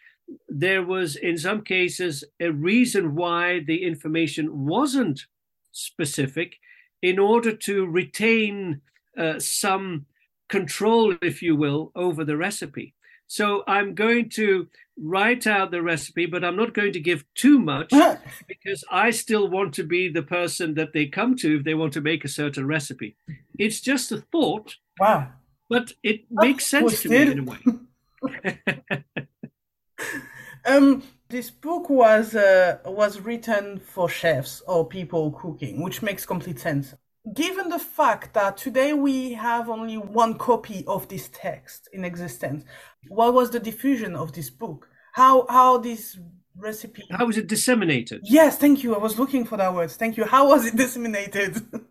there was, in some cases, a reason why the information wasn't specific in order to retain uh, some control, if you will, over the recipe. So I'm going to write out the recipe, but I'm not going to give too much because I still want to be the person that they come to if they want to make a certain recipe. It's just a thought, wow. but it makes sense to me in a way. Um, this book was uh, was written for chefs or people cooking, which makes complete sense. Given the fact that today we have only one copy of this text in existence, what was the diffusion of this book? How how this recipe? How was it disseminated? Yes, thank you. I was looking for that word. Thank you. How was it disseminated?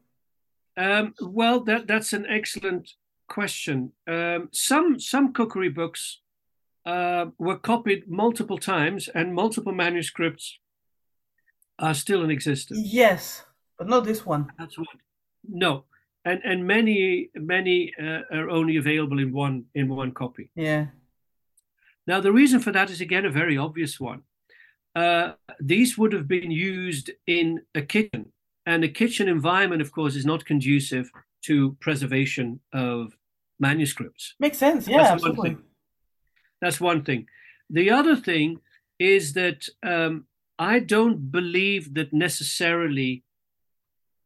Um, well, that that's an excellent question. Um, some some cookery books uh, were copied multiple times, and multiple manuscripts are still in existence. yes, but not this one. That's what. No, and and many many uh, are only available in one in one copy. Yeah. Now, the reason for that is again a very obvious one. Uh, these would have been used in a kitchen, and a kitchen environment, of course, is not conducive to preservation of manuscripts. Makes sense. Yeah, That's one absolutely. thing. That's one thing. The other thing is that um, I don't believe that necessarily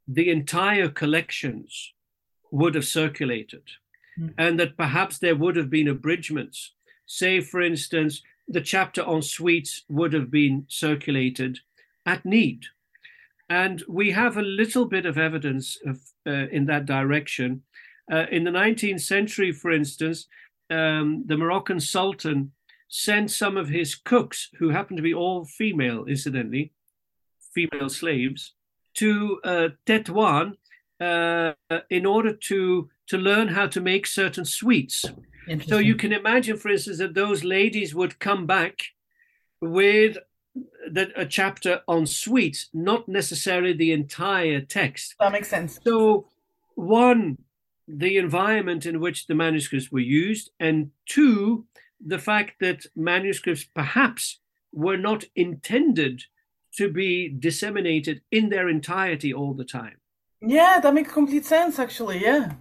the entire collections would have circulated, Mm. and that perhaps there would have been abridgments. Say, for instance, the chapter on sweets would have been circulated at need. And we have a little bit of evidence of, uh, in that direction. Uh, in the 19th century, for instance, um, the Moroccan Sultan sent some of his cooks, who happened to be all female, incidentally, female slaves, to uh, Tetuan uh, in order to to learn how to make certain sweets. So you can imagine, for instance, that those ladies would come back with a chapter on sweets, not necessarily the entire text. That makes sense. So, one, the environment in which the manuscripts were used, and two, the fact that manuscripts perhaps were not intended to be disseminated in their entirety all the time. Yeah, that makes complete sense, actually. Yeah.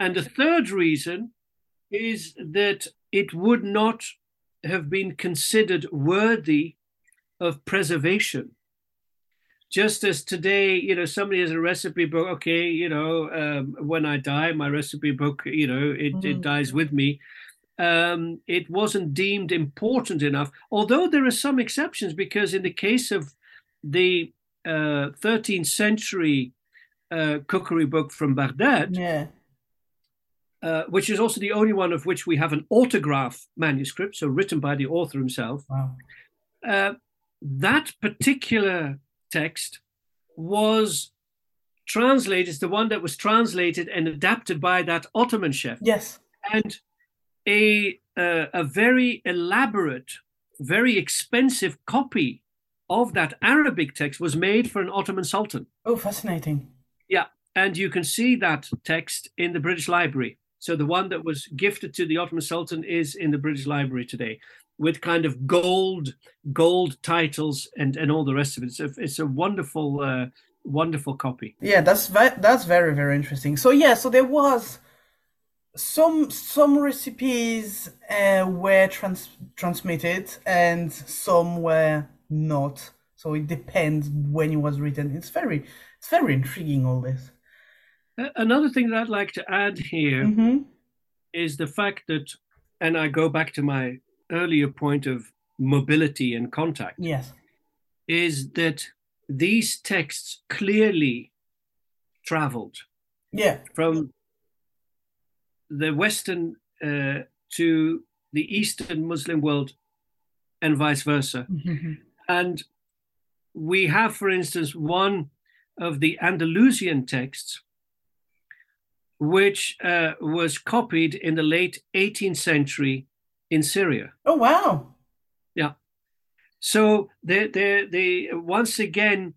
And the third reason is that it would not have been considered worthy of preservation. Just as today, you know, somebody has a recipe book, okay, you know, um, when I die, my recipe book, you know, it, mm-hmm. it dies with me. Um, it wasn't deemed important enough, although there are some exceptions, because in the case of the uh, 13th century uh, cookery book from Baghdad, yeah. Uh, which is also the only one of which we have an autograph manuscript, so written by the author himself. Wow. Uh, that particular text was translated, it's the one that was translated and adapted by that Ottoman chef. Yes. And a, uh, a very elaborate, very expensive copy of that Arabic text was made for an Ottoman sultan. Oh, fascinating. Yeah. And you can see that text in the British Library. So the one that was gifted to the Ottoman Sultan is in the British Library today, with kind of gold gold titles and and all the rest of it. It's a, it's a wonderful uh, wonderful copy. Yeah, that's ve- that's very very interesting. So yeah, so there was some some recipes uh, were trans- transmitted and some were not. So it depends when it was written. It's very it's very intriguing all this. Another thing that I'd like to add here mm-hmm. is the fact that, and I go back to my earlier point of mobility and contact. Yes. Is that these texts clearly traveled. Yeah. From the Western uh, to the Eastern Muslim world and vice versa. Mm-hmm. And we have, for instance, one of the Andalusian texts which uh, was copied in the late 18th century in Syria. Oh wow! Yeah. So they they they once again,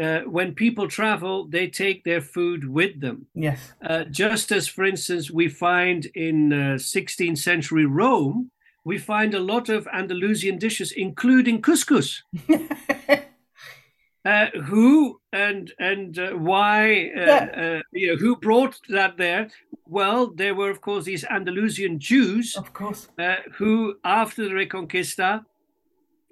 uh, when people travel, they take their food with them. Yes. Uh, just as, for instance, we find in 16th uh, century Rome, we find a lot of Andalusian dishes, including couscous. Uh, who and and uh, why uh, yeah. Uh, you know who brought that there well there were of course these andalusian jews of course uh, who after the reconquista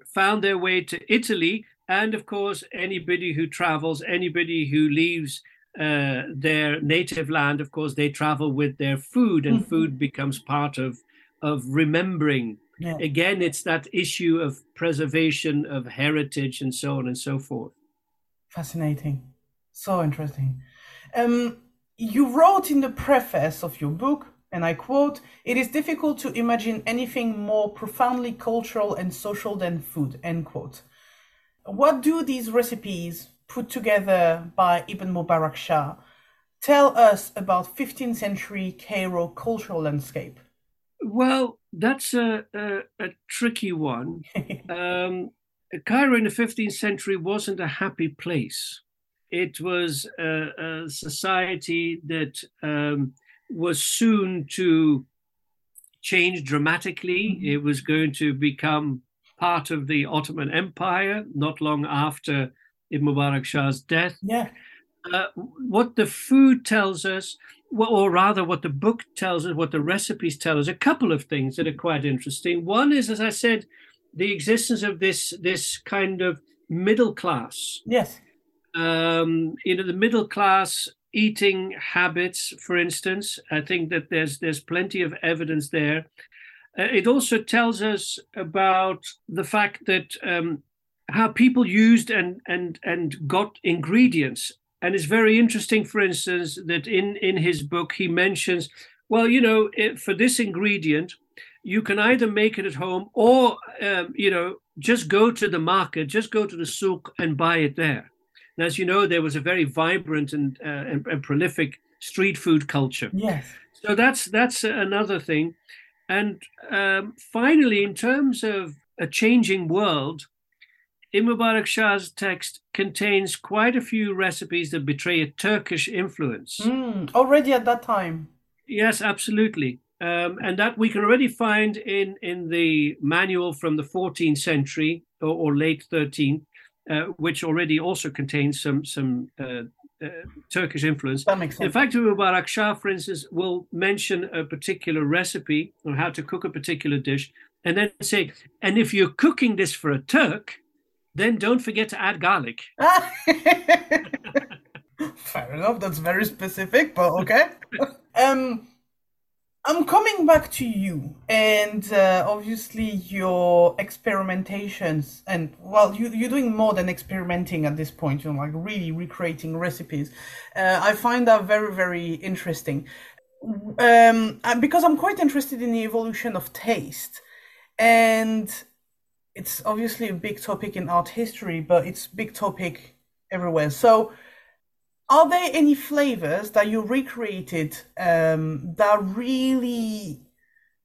found their way to italy and of course anybody who travels anybody who leaves their native land of course they travel with their food and mm-hmm. food becomes part of of remembering yeah. again it's that issue of preservation of heritage and so on and so forth Fascinating. So interesting. Um, you wrote in the preface of your book, and I quote, it is difficult to imagine anything more profoundly cultural and social than food, end quote. What do these recipes put together by Ibn Mubarak Shah tell us about 15th century Cairo cultural landscape? Well, that's a, a, a tricky one. um, Cairo in the 15th century wasn't a happy place. It was a, a society that um, was soon to change dramatically. Mm-hmm. It was going to become part of the Ottoman Empire not long after Ibn Mubarak Shah's death. Yeah. Uh, what the food tells us, or rather, what the book tells us, what the recipes tell us, a couple of things that are quite interesting. One is, as I said, the existence of this this kind of middle class. Yes. Um, you know, the middle class eating habits, for instance. I think that there's there's plenty of evidence there. Uh, it also tells us about the fact that um, how people used and and and got ingredients. And it's very interesting, for instance, that in in his book he mentions, well, you know, it, for this ingredient, you can either make it at home or um, you know just go to the market, just go to the souk and buy it there. And as you know, there was a very vibrant and, uh, and, and prolific street food culture. Yes. So that's that's another thing. And um, finally, in terms of a changing world, Ibn Mubarak Shah's text contains quite a few recipes that betray a Turkish influence. Mm, already at that time. Yes, absolutely. Um, and that we can already find in, in the manual from the 14th century or, or late 13th, uh, which already also contains some some uh, uh, Turkish influence. That makes sense. In fact, Mubarak Shah, for instance, will mention a particular recipe or how to cook a particular dish, and then say, and if you're cooking this for a Turk, then don't forget to add garlic. Fair enough. That's very specific, but okay. um, I'm coming back to you, and uh, obviously your experimentations, and well, you you're doing more than experimenting at this point. You're like really recreating recipes. Uh, I find that very very interesting, um, because I'm quite interested in the evolution of taste, and it's obviously a big topic in art history, but it's big topic everywhere. So are there any flavors that you recreated um, that really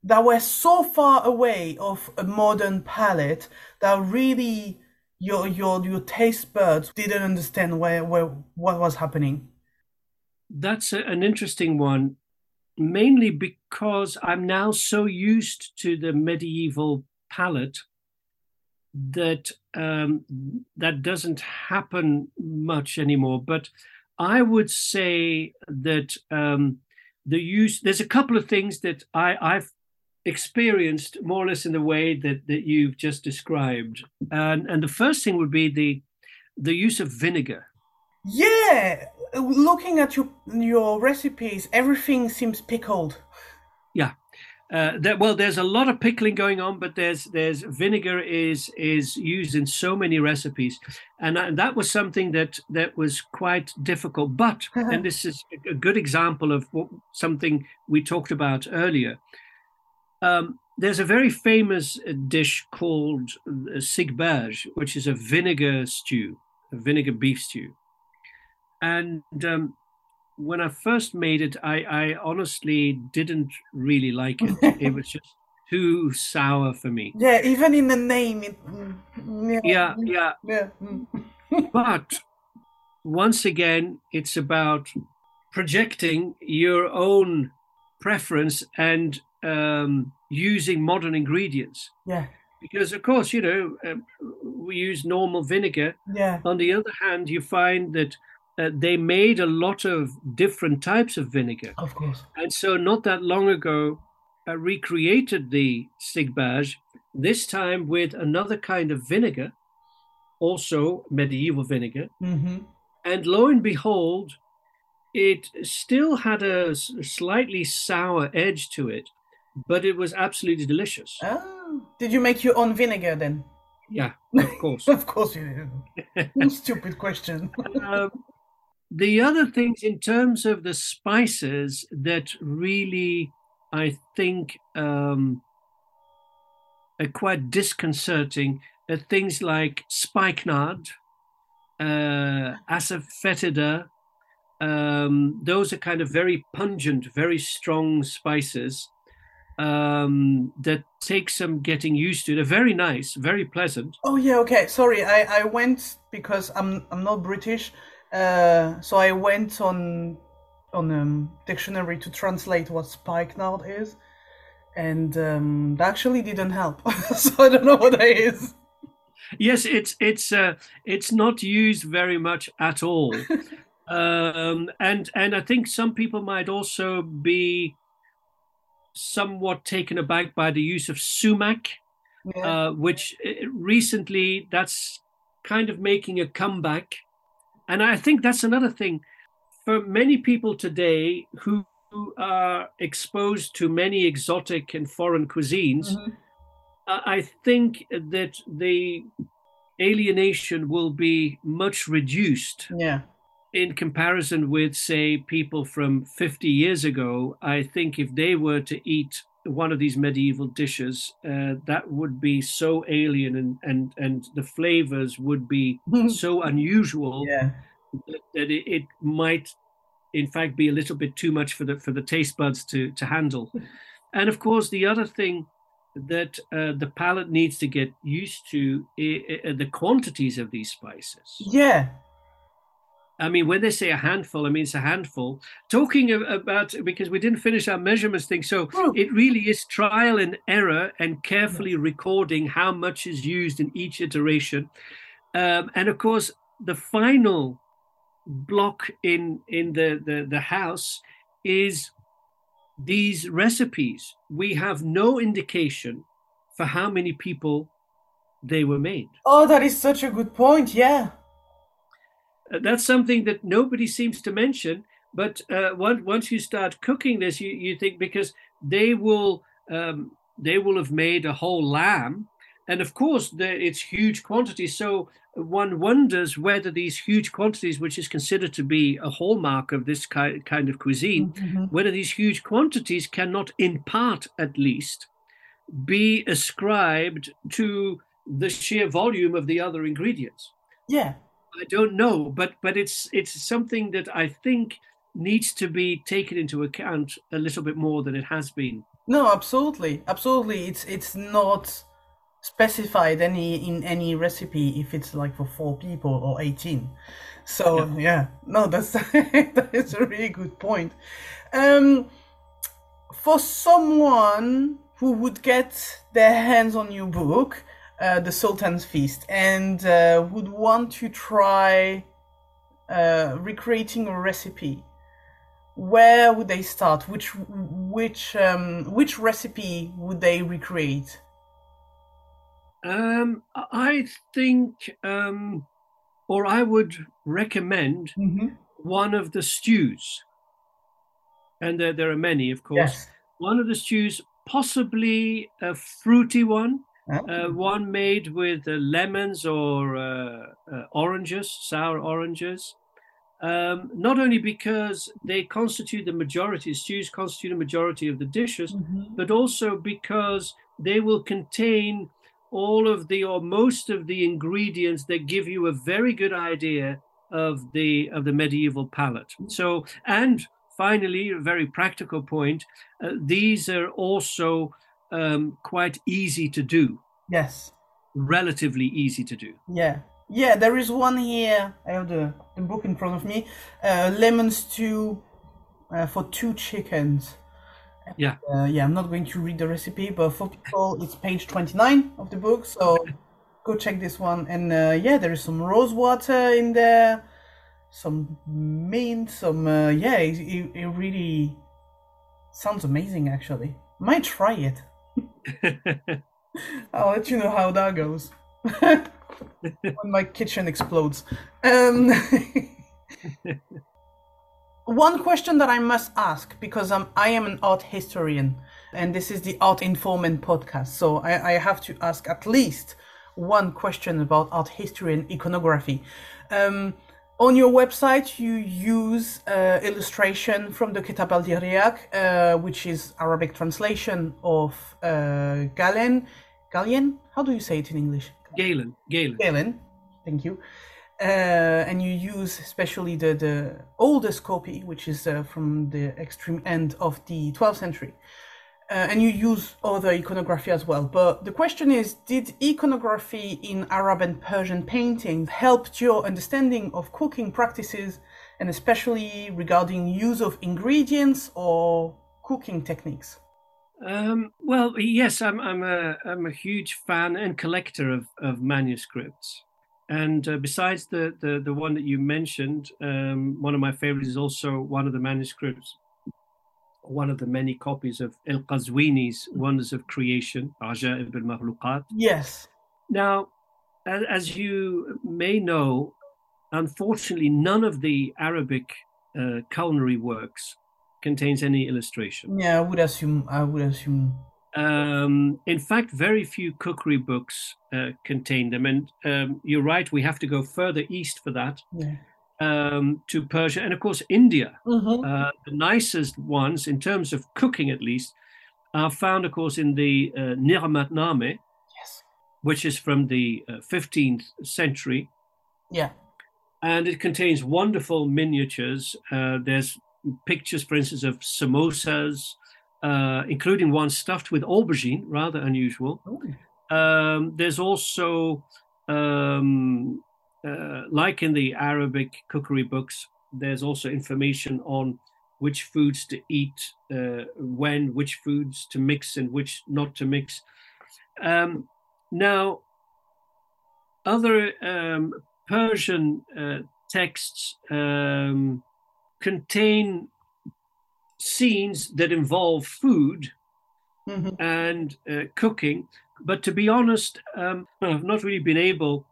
that were so far away of a modern palate that really your your your taste buds didn't understand where, where what was happening? That's a, an interesting one, mainly because I'm now so used to the medieval palate that um, that doesn't happen much anymore. But I would say that um, the use there's a couple of things that I, I've experienced more or less in the way that, that you've just described. And and the first thing would be the the use of vinegar. Yeah, looking at your your recipes, everything seems pickled. Yeah, uh, that, well, there's a lot of pickling going on, but there's there's vinegar is is used in so many recipes, and, and that was something that that was quite difficult. But and this is a good example of what, something we talked about earlier. Um, there's a very famous uh, dish called uh, sikbaj, which is a vinegar stew, a vinegar beef stew, and um, when I first made it, I, I honestly didn't really like it. it was just too sour for me. Yeah, even in the name. It, yeah, yeah. yeah. but once again, it's about projecting your own preference and um, using modern ingredients. Yeah. Because of course, you know, uh, we use normal vinegar. Yeah. On the other hand, you find that uh, they made a lot of different types of vinegar. Of course. And so, not that long ago, I recreated the sikbaj, this time with another kind of vinegar, also medieval vinegar. Mm-hmm. And lo and behold, it still had a slightly sour edge to it, but it was absolutely delicious. Oh, did you make your own vinegar then? Yeah, of course. of course you did. Stupid question. um, the other things in terms of the spices that really I think um, are quite disconcerting are things like spikenard, uh, asafoetida. Um, those are kind of very pungent, very strong spices um, that take some getting used to. They're very nice, very pleasant. Oh yeah, okay. Sorry, I, I went because I'm I'm not British. Uh, so I went on on um, dictionary to translate what spikenard is, and um, that actually didn't help. so I don't know what that is. Yes, it's it's uh, it's not used very much at all, um, and and I think some people might also be somewhat taken aback by the use of sumac, yeah. uh, which uh, recently that's kind of making a comeback and I think that's another thing for many people today who are exposed to many exotic and foreign cuisines. Mm-hmm. I think that the alienation will be much reduced Yeah. in comparison with, say, people from 50 years ago. I think if they were to eat one of these medieval dishes, uh, that would be so alien and, and, and the flavors would be so unusual Yeah. that, that it, it might, in fact, be a little bit too much for the, for the taste buds to, to handle. And of course, the other thing that uh, the palate needs to get used to the quantities of these spices. Yeah. I mean, when they say a handful, I mean it's a handful. Talking about because we didn't finish our measurements thing, so True. it really is trial and error and carefully recording how much is used in each iteration, um, and of course the final block in in the the, the house is these recipes. We have no indication for how many people they were made. Oh, that is such a good point. Yeah. That's something that nobody seems to mention. But uh, once once you start cooking this, you, you think because they will um, they will have made a whole lamb, and of course the, it's huge quantities. So one wonders whether these huge quantities, which is considered to be a hallmark of this ki- kind of cuisine, Mhm. whether these huge quantities cannot, in part at least, be ascribed to the sheer volume of the other ingredients. Yeah. I don't know, but but it's it's something that I think needs to be taken into account a little bit more than it has been. No, absolutely, absolutely. It's it's not specified any in any recipe if it's like for four people or eighteen. So yeah, no, that's that is a really good point. Um, for someone who would get their hands on your book, uh, The Sultan's Feast, and uh, would want to try uh, recreating a recipe, where would they start? Which which um, which recipe would they recreate? Um, I think, um, or I would recommend Mm-hmm. one of the stews, and there there are many, of course. Yes. One of the stews, possibly a fruity one. Uh, one made with uh, lemons or uh, uh, oranges, sour oranges. Um, not only because they constitute the majority, stews constitute a majority of the dishes, Mhm. but also because they will contain all of the or most of the ingredients that give you a very good idea of the of the medieval palate. So, and finally, a very practical point: uh, these are also um, quite easy to do, Yes. relatively easy to do. Yeah. Yeah, there is one here. I have the, the book in front of me. Uh, lemon stew uh, for two chickens. Yeah. Uh, yeah, I'm not going to read the recipe, but for people, it's page 29 of the book. So go check this one. And uh, yeah, there is some rose water in there, some mint, some. Uh, yeah, it, it, it really sounds amazing, actually. Might try it. I'll let you know how that goes. when my kitchen explodes. Um, one question that I must ask, because um, I am an art historian, and this is the Art Informant podcast, so I, I have to ask at least one question about art history and iconography. Um, on your website, you use uh, illustration from the Kitab al Diriyak, uh, which is Arabic translation of uh, Galen. Galen? How do you say it in English? Galen, Galen. Galen, thank you. Uh, and you use especially the, the oldest copy, which is uh, from the extreme end of the 12th century. Uh, and you use other iconography as well. But the question is Did iconography in Arab and Persian painting help your understanding of cooking practices, and especially regarding use of ingredients or cooking techniques? Um, well, yes, I'm I'm a I'm a huge fan and collector of of manuscripts, and uh, besides the, the the one that you mentioned, um, one of my favorites is also one of the manuscripts, one of the many copies of El Qazwini's Wonders of Creation, Ajaib al Makhluqat. Yes. Now, as you may know, unfortunately, none of the Arabic uh, culinary works contains any illustration. Yeah, I would assume. I would assume Um, in fact, very few cookery books uh, contain them. And um, you're right, we have to go further east for that. Yeah. Um, to Persia and, of course, India. Mhm. Uh, the nicest ones, in terms of cooking at least, are found, of course, in the uh, Ni'matnama, Yes. which is from the uh, 15th century. Yeah. And it contains wonderful miniatures. Uh, there's pictures, for instance, of samosas, uh, including one stuffed with aubergine, rather unusual. Ooh. Um, there's also, um, uh, like in the Arabic cookery books, there's also information on which foods to eat, uh, when, which foods to mix, and which not to mix. Um, now, other um, Persian uh, texts um, contain scenes that involve food Mhm. and uh, cooking. But to be honest, um, I've not really been able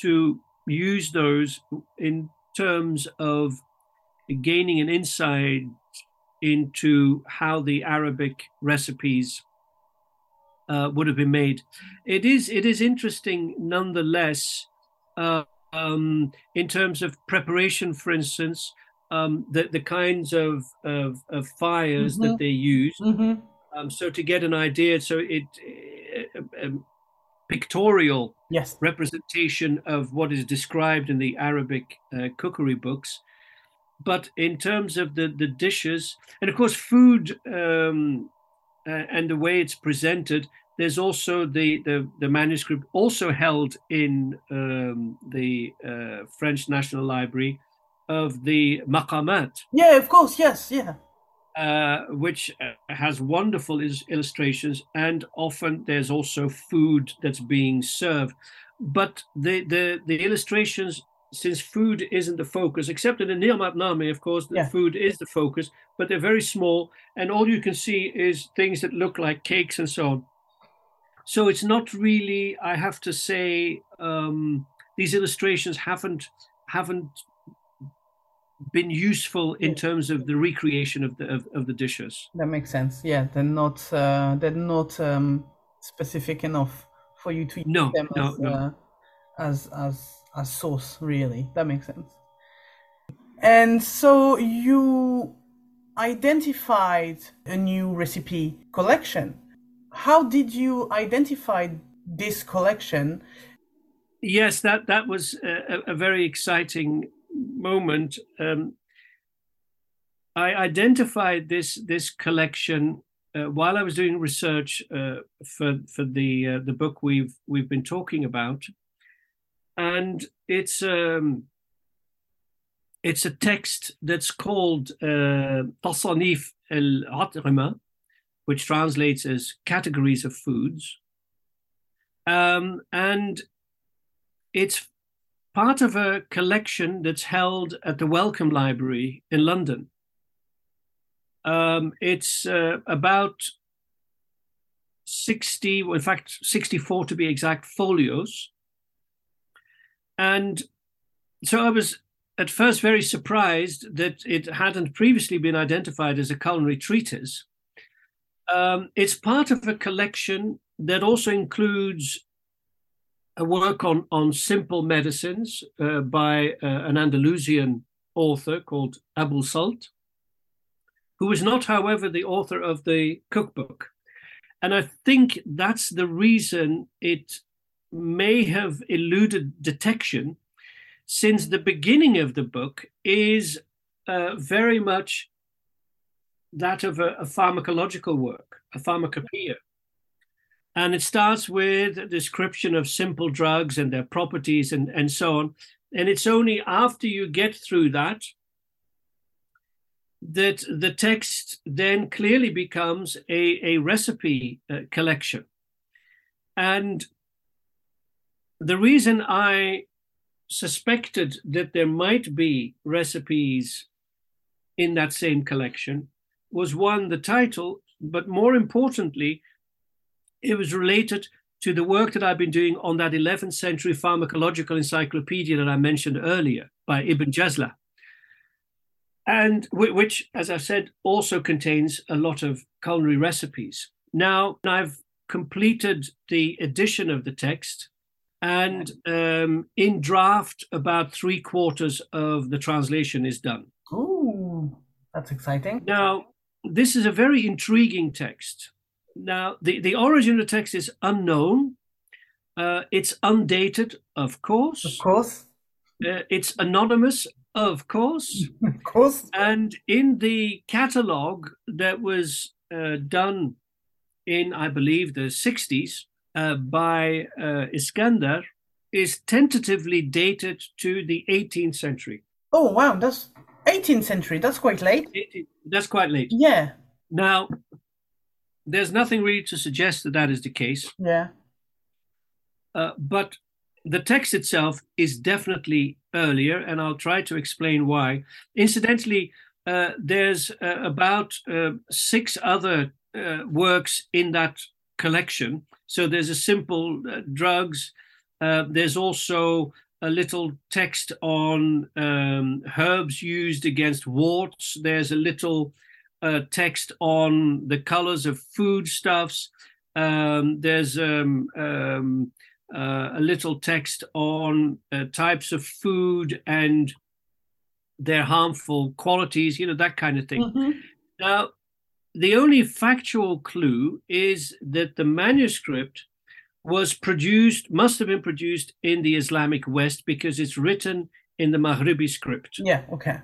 to use those in terms of gaining an insight into how the Arabic recipes uh, would have been made. It is it is interesting nonetheless uh, um, in terms of preparation, for instance, um, the the kinds of of, of fires Mhm. that they use. Mhm. Um, so to get an idea, so it uh, um, pictorial Yes. representation of what is described in the Arabic uh, cookery books. But in terms of the, the dishes, and of course, food um, uh, and the way it's presented, there's also the, the, the manuscript also held in um, the uh, French National Library of the Maqamat, Yeah, of course. Yes. Yeah. Uh, which uh, has wonderful is- illustrations, and often there's also food that's being served. But the the, the illustrations, since food isn't the focus, except in the Ni'matnama, of course, the Yeah. food is the focus, but they're very small, and all you can see is things that look like cakes and so on. So it's not really, I have to say, um, these illustrations haven't haven't been useful in terms of the recreation of the of, of the dishes. That makes sense. Yeah, they're not uh, they're not um, specific enough for you to use No, them no, as, no. Uh, as as as source. Really, that makes sense. And so you identified a new recipe collection. How did you identify this collection? Yes, that that was a, a- a very exciting moment. Um, I identified this this collection uh, while I was doing research uh, for for the uh, the book we've we've been talking about, and it's um, it's a text that's called uh, Tasanif el At'ima, which translates as categories of foods, um, and it's part of a collection that's held at the Wellcome Library in London. Um, it's uh, about 60, well, in fact, 64 to be exact, folios. And so I was at first very surprised that it hadn't previously been identified as a culinary treatise. Um, it's part of a collection that also includes a work on, on simple medicines uh, by uh, an Andalusian author called Abul Salt, who was not, however, the author of the cookbook. And I think that's the reason it may have eluded detection, since the beginning of the book is uh, very much that of a, a pharmacological work, a pharmacopoeia. And it starts with a description of simple drugs and their properties and, and so on. And it's only after you get through that that the text then clearly becomes a, a recipe uh, collection. And the reason I suspected that there might be recipes in that same collection was one, the title, but more importantly, it was related to the work that I've been doing on that 11th century pharmacological encyclopedia that I mentioned earlier by Ibn Jazla. And which, as I said, also contains a lot of culinary recipes. Now, I've completed the edition of the text, and um, in draft, about three quarters of the translation is done. Oh, that's exciting. Now, this is a very intriguing text. Now, the, the origin of the text is unknown. Uh, it's undated, of course. Of course. Uh, it's anonymous, of course. of course. And in the catalogue that was uh, done in, I believe, the 60s uh, by uh, Iskandar is tentatively dated to the 18th century. Oh, wow. That's 18th century. That's quite late. 18, that's quite late. Yeah. Now, there's nothing really to suggest that that is the case. Yeah. Uh, but the text itself is definitely earlier, and I'll try to explain why. Incidentally, uh, there's uh, about uh, six other uh, works in that collection. So there's a simple uh, drugs. there's also a little text on um, herbs used against warts. There's a little text on the colors of foodstuffs. Um, there's um, um uh, a little text on uh, types of food and their harmful qualities, you know, that kind of thing. Mm-hmm. Now, the only factual clue is that the manuscript was produced, must have been produced in the Islamic West because it's written in the Maghribi script. Yeah, okay.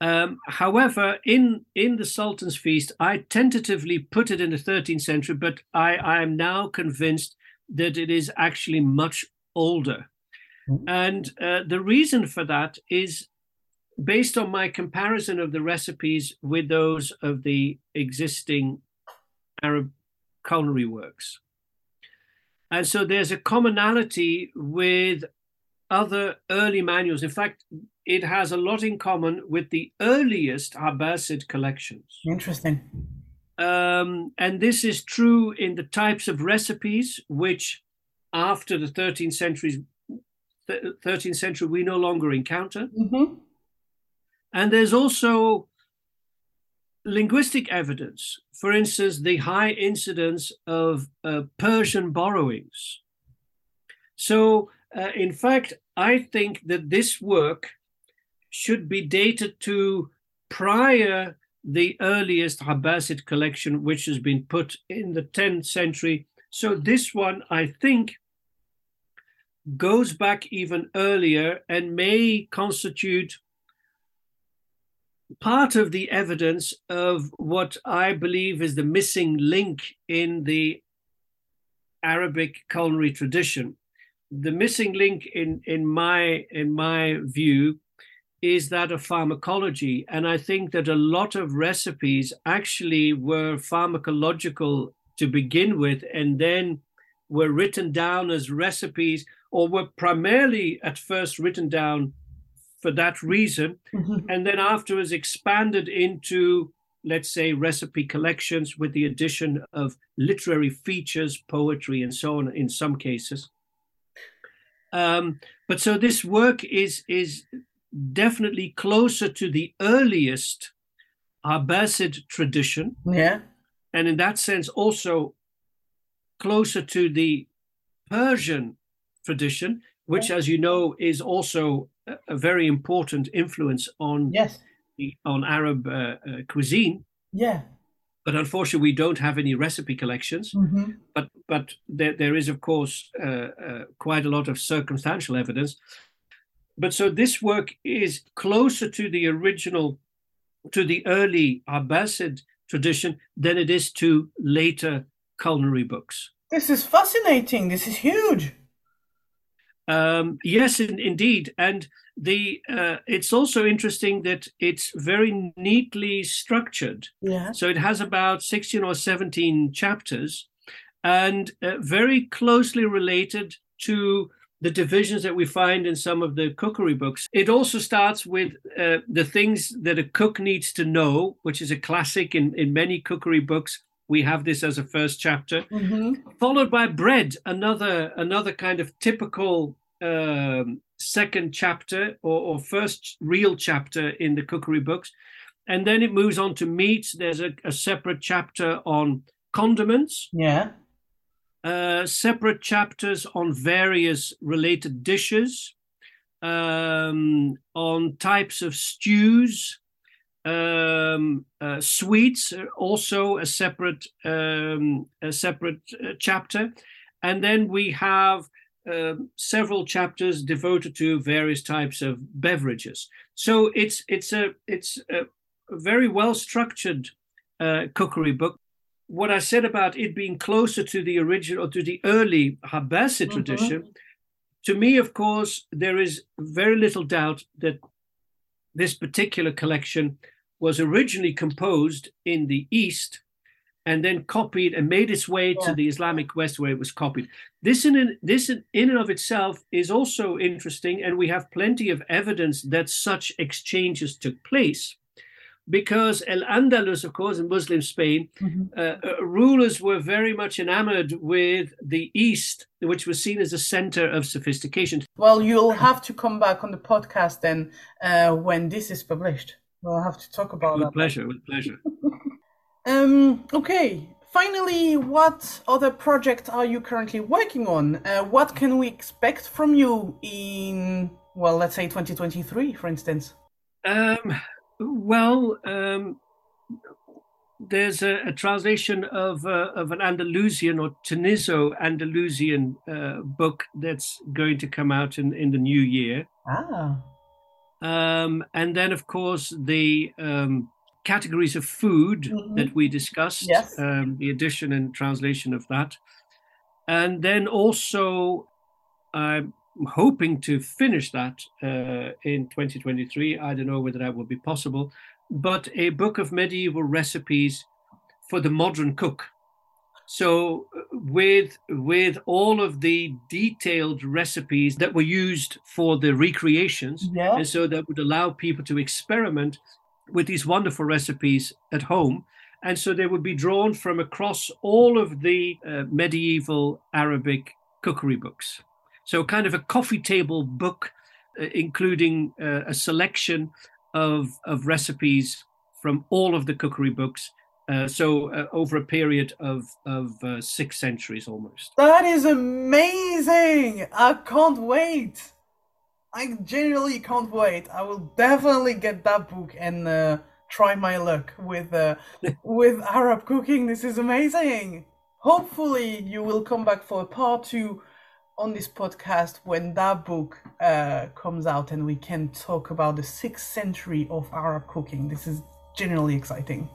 Um, however, in in the Sultan's Feast, I tentatively put it in the 13th century, but I, I am now convinced that it is actually much older. Mm-hmm. And uh, the reason for that is based on my comparison of the recipes with those of the existing Arab culinary works. And so there's a commonality with other early manuals. In fact, it has a lot in common with the earliest Abbasid collections. Interesting. Um, and this is true in the types of recipes which, after the 13th century, 13th century, we no longer encounter. Mm-hmm. And there's also linguistic evidence. For instance, the high incidence of uh, Persian borrowings. So, uh, in fact, I think that this work should be dated to prior the earliest Abbasid collection, which has been put in the 10th century. So this one, I think, goes back even earlier and may constitute part of the evidence of what I believe is the missing link in the Arabic culinary tradition. The missing link in, in my in my view is that of pharmacology. And I think that a lot of recipes actually were pharmacological to begin with and then were written down as recipes or were primarily at first written down for that reason mm-hmm. and then afterwards expanded into let's say recipe collections with the addition of literary features poetry and so on in some cases um, but so this work is is definitely closer to the earliest Abbasid tradition. Yeah. And in that sense, also closer to the Persian tradition, which, as you know, is also a, a very important influence on yes. the, on Arab uh, uh, cuisine. Yeah. But unfortunately, we don't have any recipe collections. Mm-hmm. But but there, there is, of course, uh, uh quite a lot of circumstantial evidence but so this work is closer to the original, to the early Abbasid tradition than it is to later culinary books. This is fascinating. This is huge. Um, yes, in, indeed, and the uh, it's also interesting that it's very neatly structured. Yeah. So it has about sixteen or seventeen chapters, and uh, very closely related to the divisions that we find in some of the cookery books. It also starts with uh, the things that a cook needs to know, which is a classic in, in many cookery books. We have this as a first chapter, mm-hmm. followed by bread, another another kind of typical um, second chapter or, or first real chapter in the cookery books, and then it moves on to meats. There's a, a separate chapter on condiments. Yeah. Uh, separate chapters on various related dishes, um, on types of stews, um, uh, sweets, also a separate um, a separate uh, chapter, and then we have uh, several chapters devoted to various types of beverages. So it's it's a it's a very well structured uh, cookery book what I said about it being closer to the original, to the early Abbasid mm-hmm. tradition, to me, of course, there is very little doubt that this particular collection was originally composed in the East and then copied and made its way yeah. to the Islamic West where it was copied. This in, this in and of itself is also interesting, and we have plenty of evidence that such exchanges took place because El Andalus, of course, in Muslim Spain, mm-hmm. uh, uh, rulers were very much enamored with the East, which was seen as a center of sophistication. Well, you'll have to come back on the podcast then uh, when this is published. We'll have to talk about with that. Pleasure, with pleasure. um, okay. Finally, what other project are you currently working on? Uh, what can we expect from you in, well, let's say 2023, for instance? Um, well, um, there's a, a, translation of uh, of an Andalusian or Tuniso Andalusian uh, book that's going to come out in, in the new year. Ah. Um, and then, of course, the um, categories of food mm-hmm. that we discussed, yes. Um, the edition and translation of that. And then also, I'm hoping to finish that uh, in 2023. I don't know whether that will be possible, but a book of medieval recipes for the modern cook. So uh, with with all of the detailed recipes that were used for the recreations, yeah. and so that would allow people to experiment with these wonderful recipes at home. And so they would be drawn from across all of the uh, medieval Arabic cookery books. So, kind of a coffee table book, uh, including uh, a selection of, of recipes from all of the cookery books. Uh, so, uh, over a period of, of uh, six centuries almost. That is amazing! I can't wait. I genuinely can't wait. I will definitely get that book and uh, try my luck with with Arab cooking. This is amazing. Hopefully, you will come back for a part two on this podcast when that book uh, comes out and we can talk about the sixth century of Arab cooking. This is generally exciting.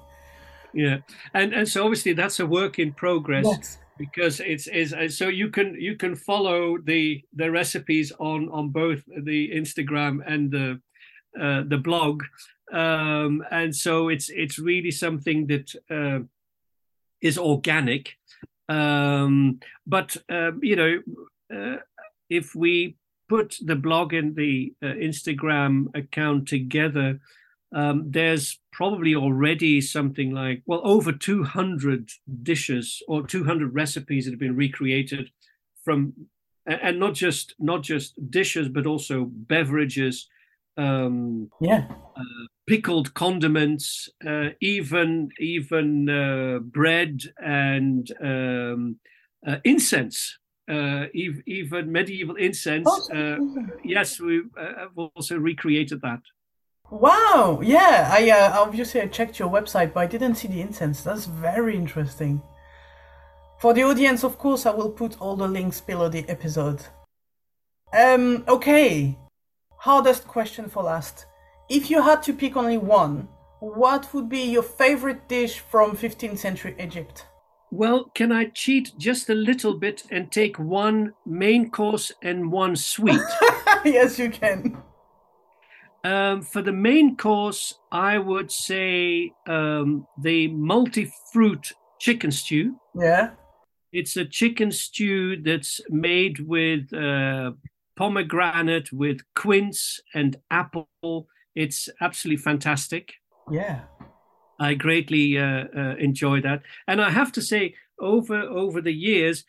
Yeah, and and so obviously that's a work in progress. Yes. Because it's is so you can you can follow the the recipes on on both the Instagram and the uh, the blog, um, and so it's it's really something that uh, is organic, um, but uh, you know uh, if we put the blog and the uh, Instagram account together, um, there's probably already something like well over 200 dishes or 200 recipes that have been recreated from and not just not just dishes but also beverages um, yeah. uh, pickled condiments uh, even even uh, bread and um, uh, incense uh, even medieval incense. Oh, uh, yes, we uh, have also recreated that. Wow! Yeah, I uh, obviously I checked your website, but I didn't see the incense. That's very interesting. For the audience, of course, I will put all the links below the episode. Um. Okay. Hardest question for last. If you had to pick only one, what would be your favorite dish from 15th century Egypt? Well, can I cheat just a little bit and take one main course and one sweet? yes, you can. Um, for the main course, I would say um, the multi fruit chicken stew. Yeah. It's a chicken stew that's made with uh, pomegranate, with quince and apple. It's absolutely fantastic. Yeah. I greatly uh, uh, enjoy that. And I have to say, over over the years,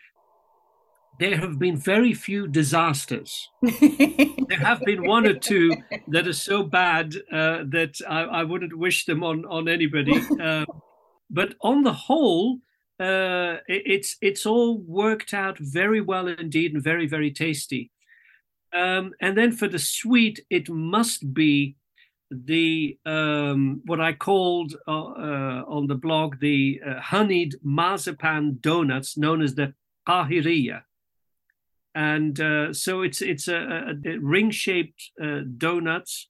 there have been very few disasters. there have been one or two that are so bad uh, that I, I, wouldn't wish them on on anybody. Uh, but on the whole, uh, it's it's all worked out very well indeed and very very tasty. Um, and then for the sweet, it must be the um, what I called uh, uh, on the blog the uh, honeyed marzipan donuts, known as the pahiriya. And uh, so it's it's a, a, a ring-shaped uh, donuts,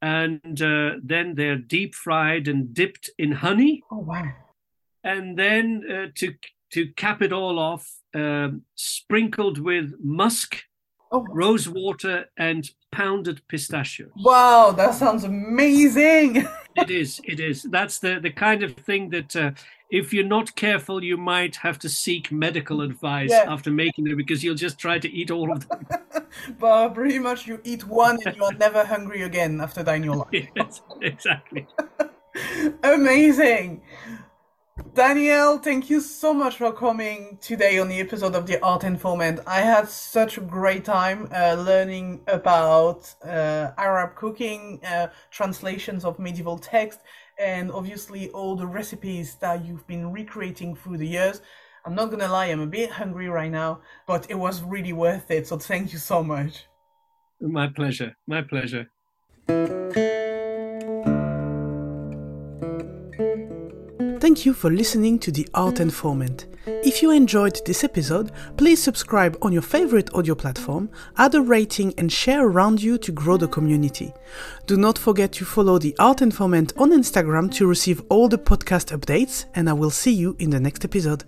and uh, then they're deep fried and dipped in honey. Oh wow! And then to to cap it all off, um, sprinkled with musk oh. rose water, and pounded pistachio. Wow, that sounds amazing! it is. It is. That's the the kind of thing that. Uh, if you're not careful, you might have to seek medical advice yeah. after making it because you'll just try to eat all of them. but pretty much, you eat one and you are never hungry again after that in your life. yes, exactly. Amazing. Daniel, thank you so much for coming today on the episode of The Art Informant. I had such a great time uh, learning about uh, Arab cooking, uh, translations of medieval text, and obviously all the recipes that you've been recreating through the years. I'm not gonna lie, I'm a bit hungry right now, but it was really worth it. So thank you so much. My pleasure. My pleasure. Thank you for listening to The Art Informant If you enjoyed this episode, please subscribe on your favorite audio platform, add a rating, and share around you to grow the community. Do not forget to follow The Art Informant on Instagram to receive all the podcast updates, and I will see you in the next episode.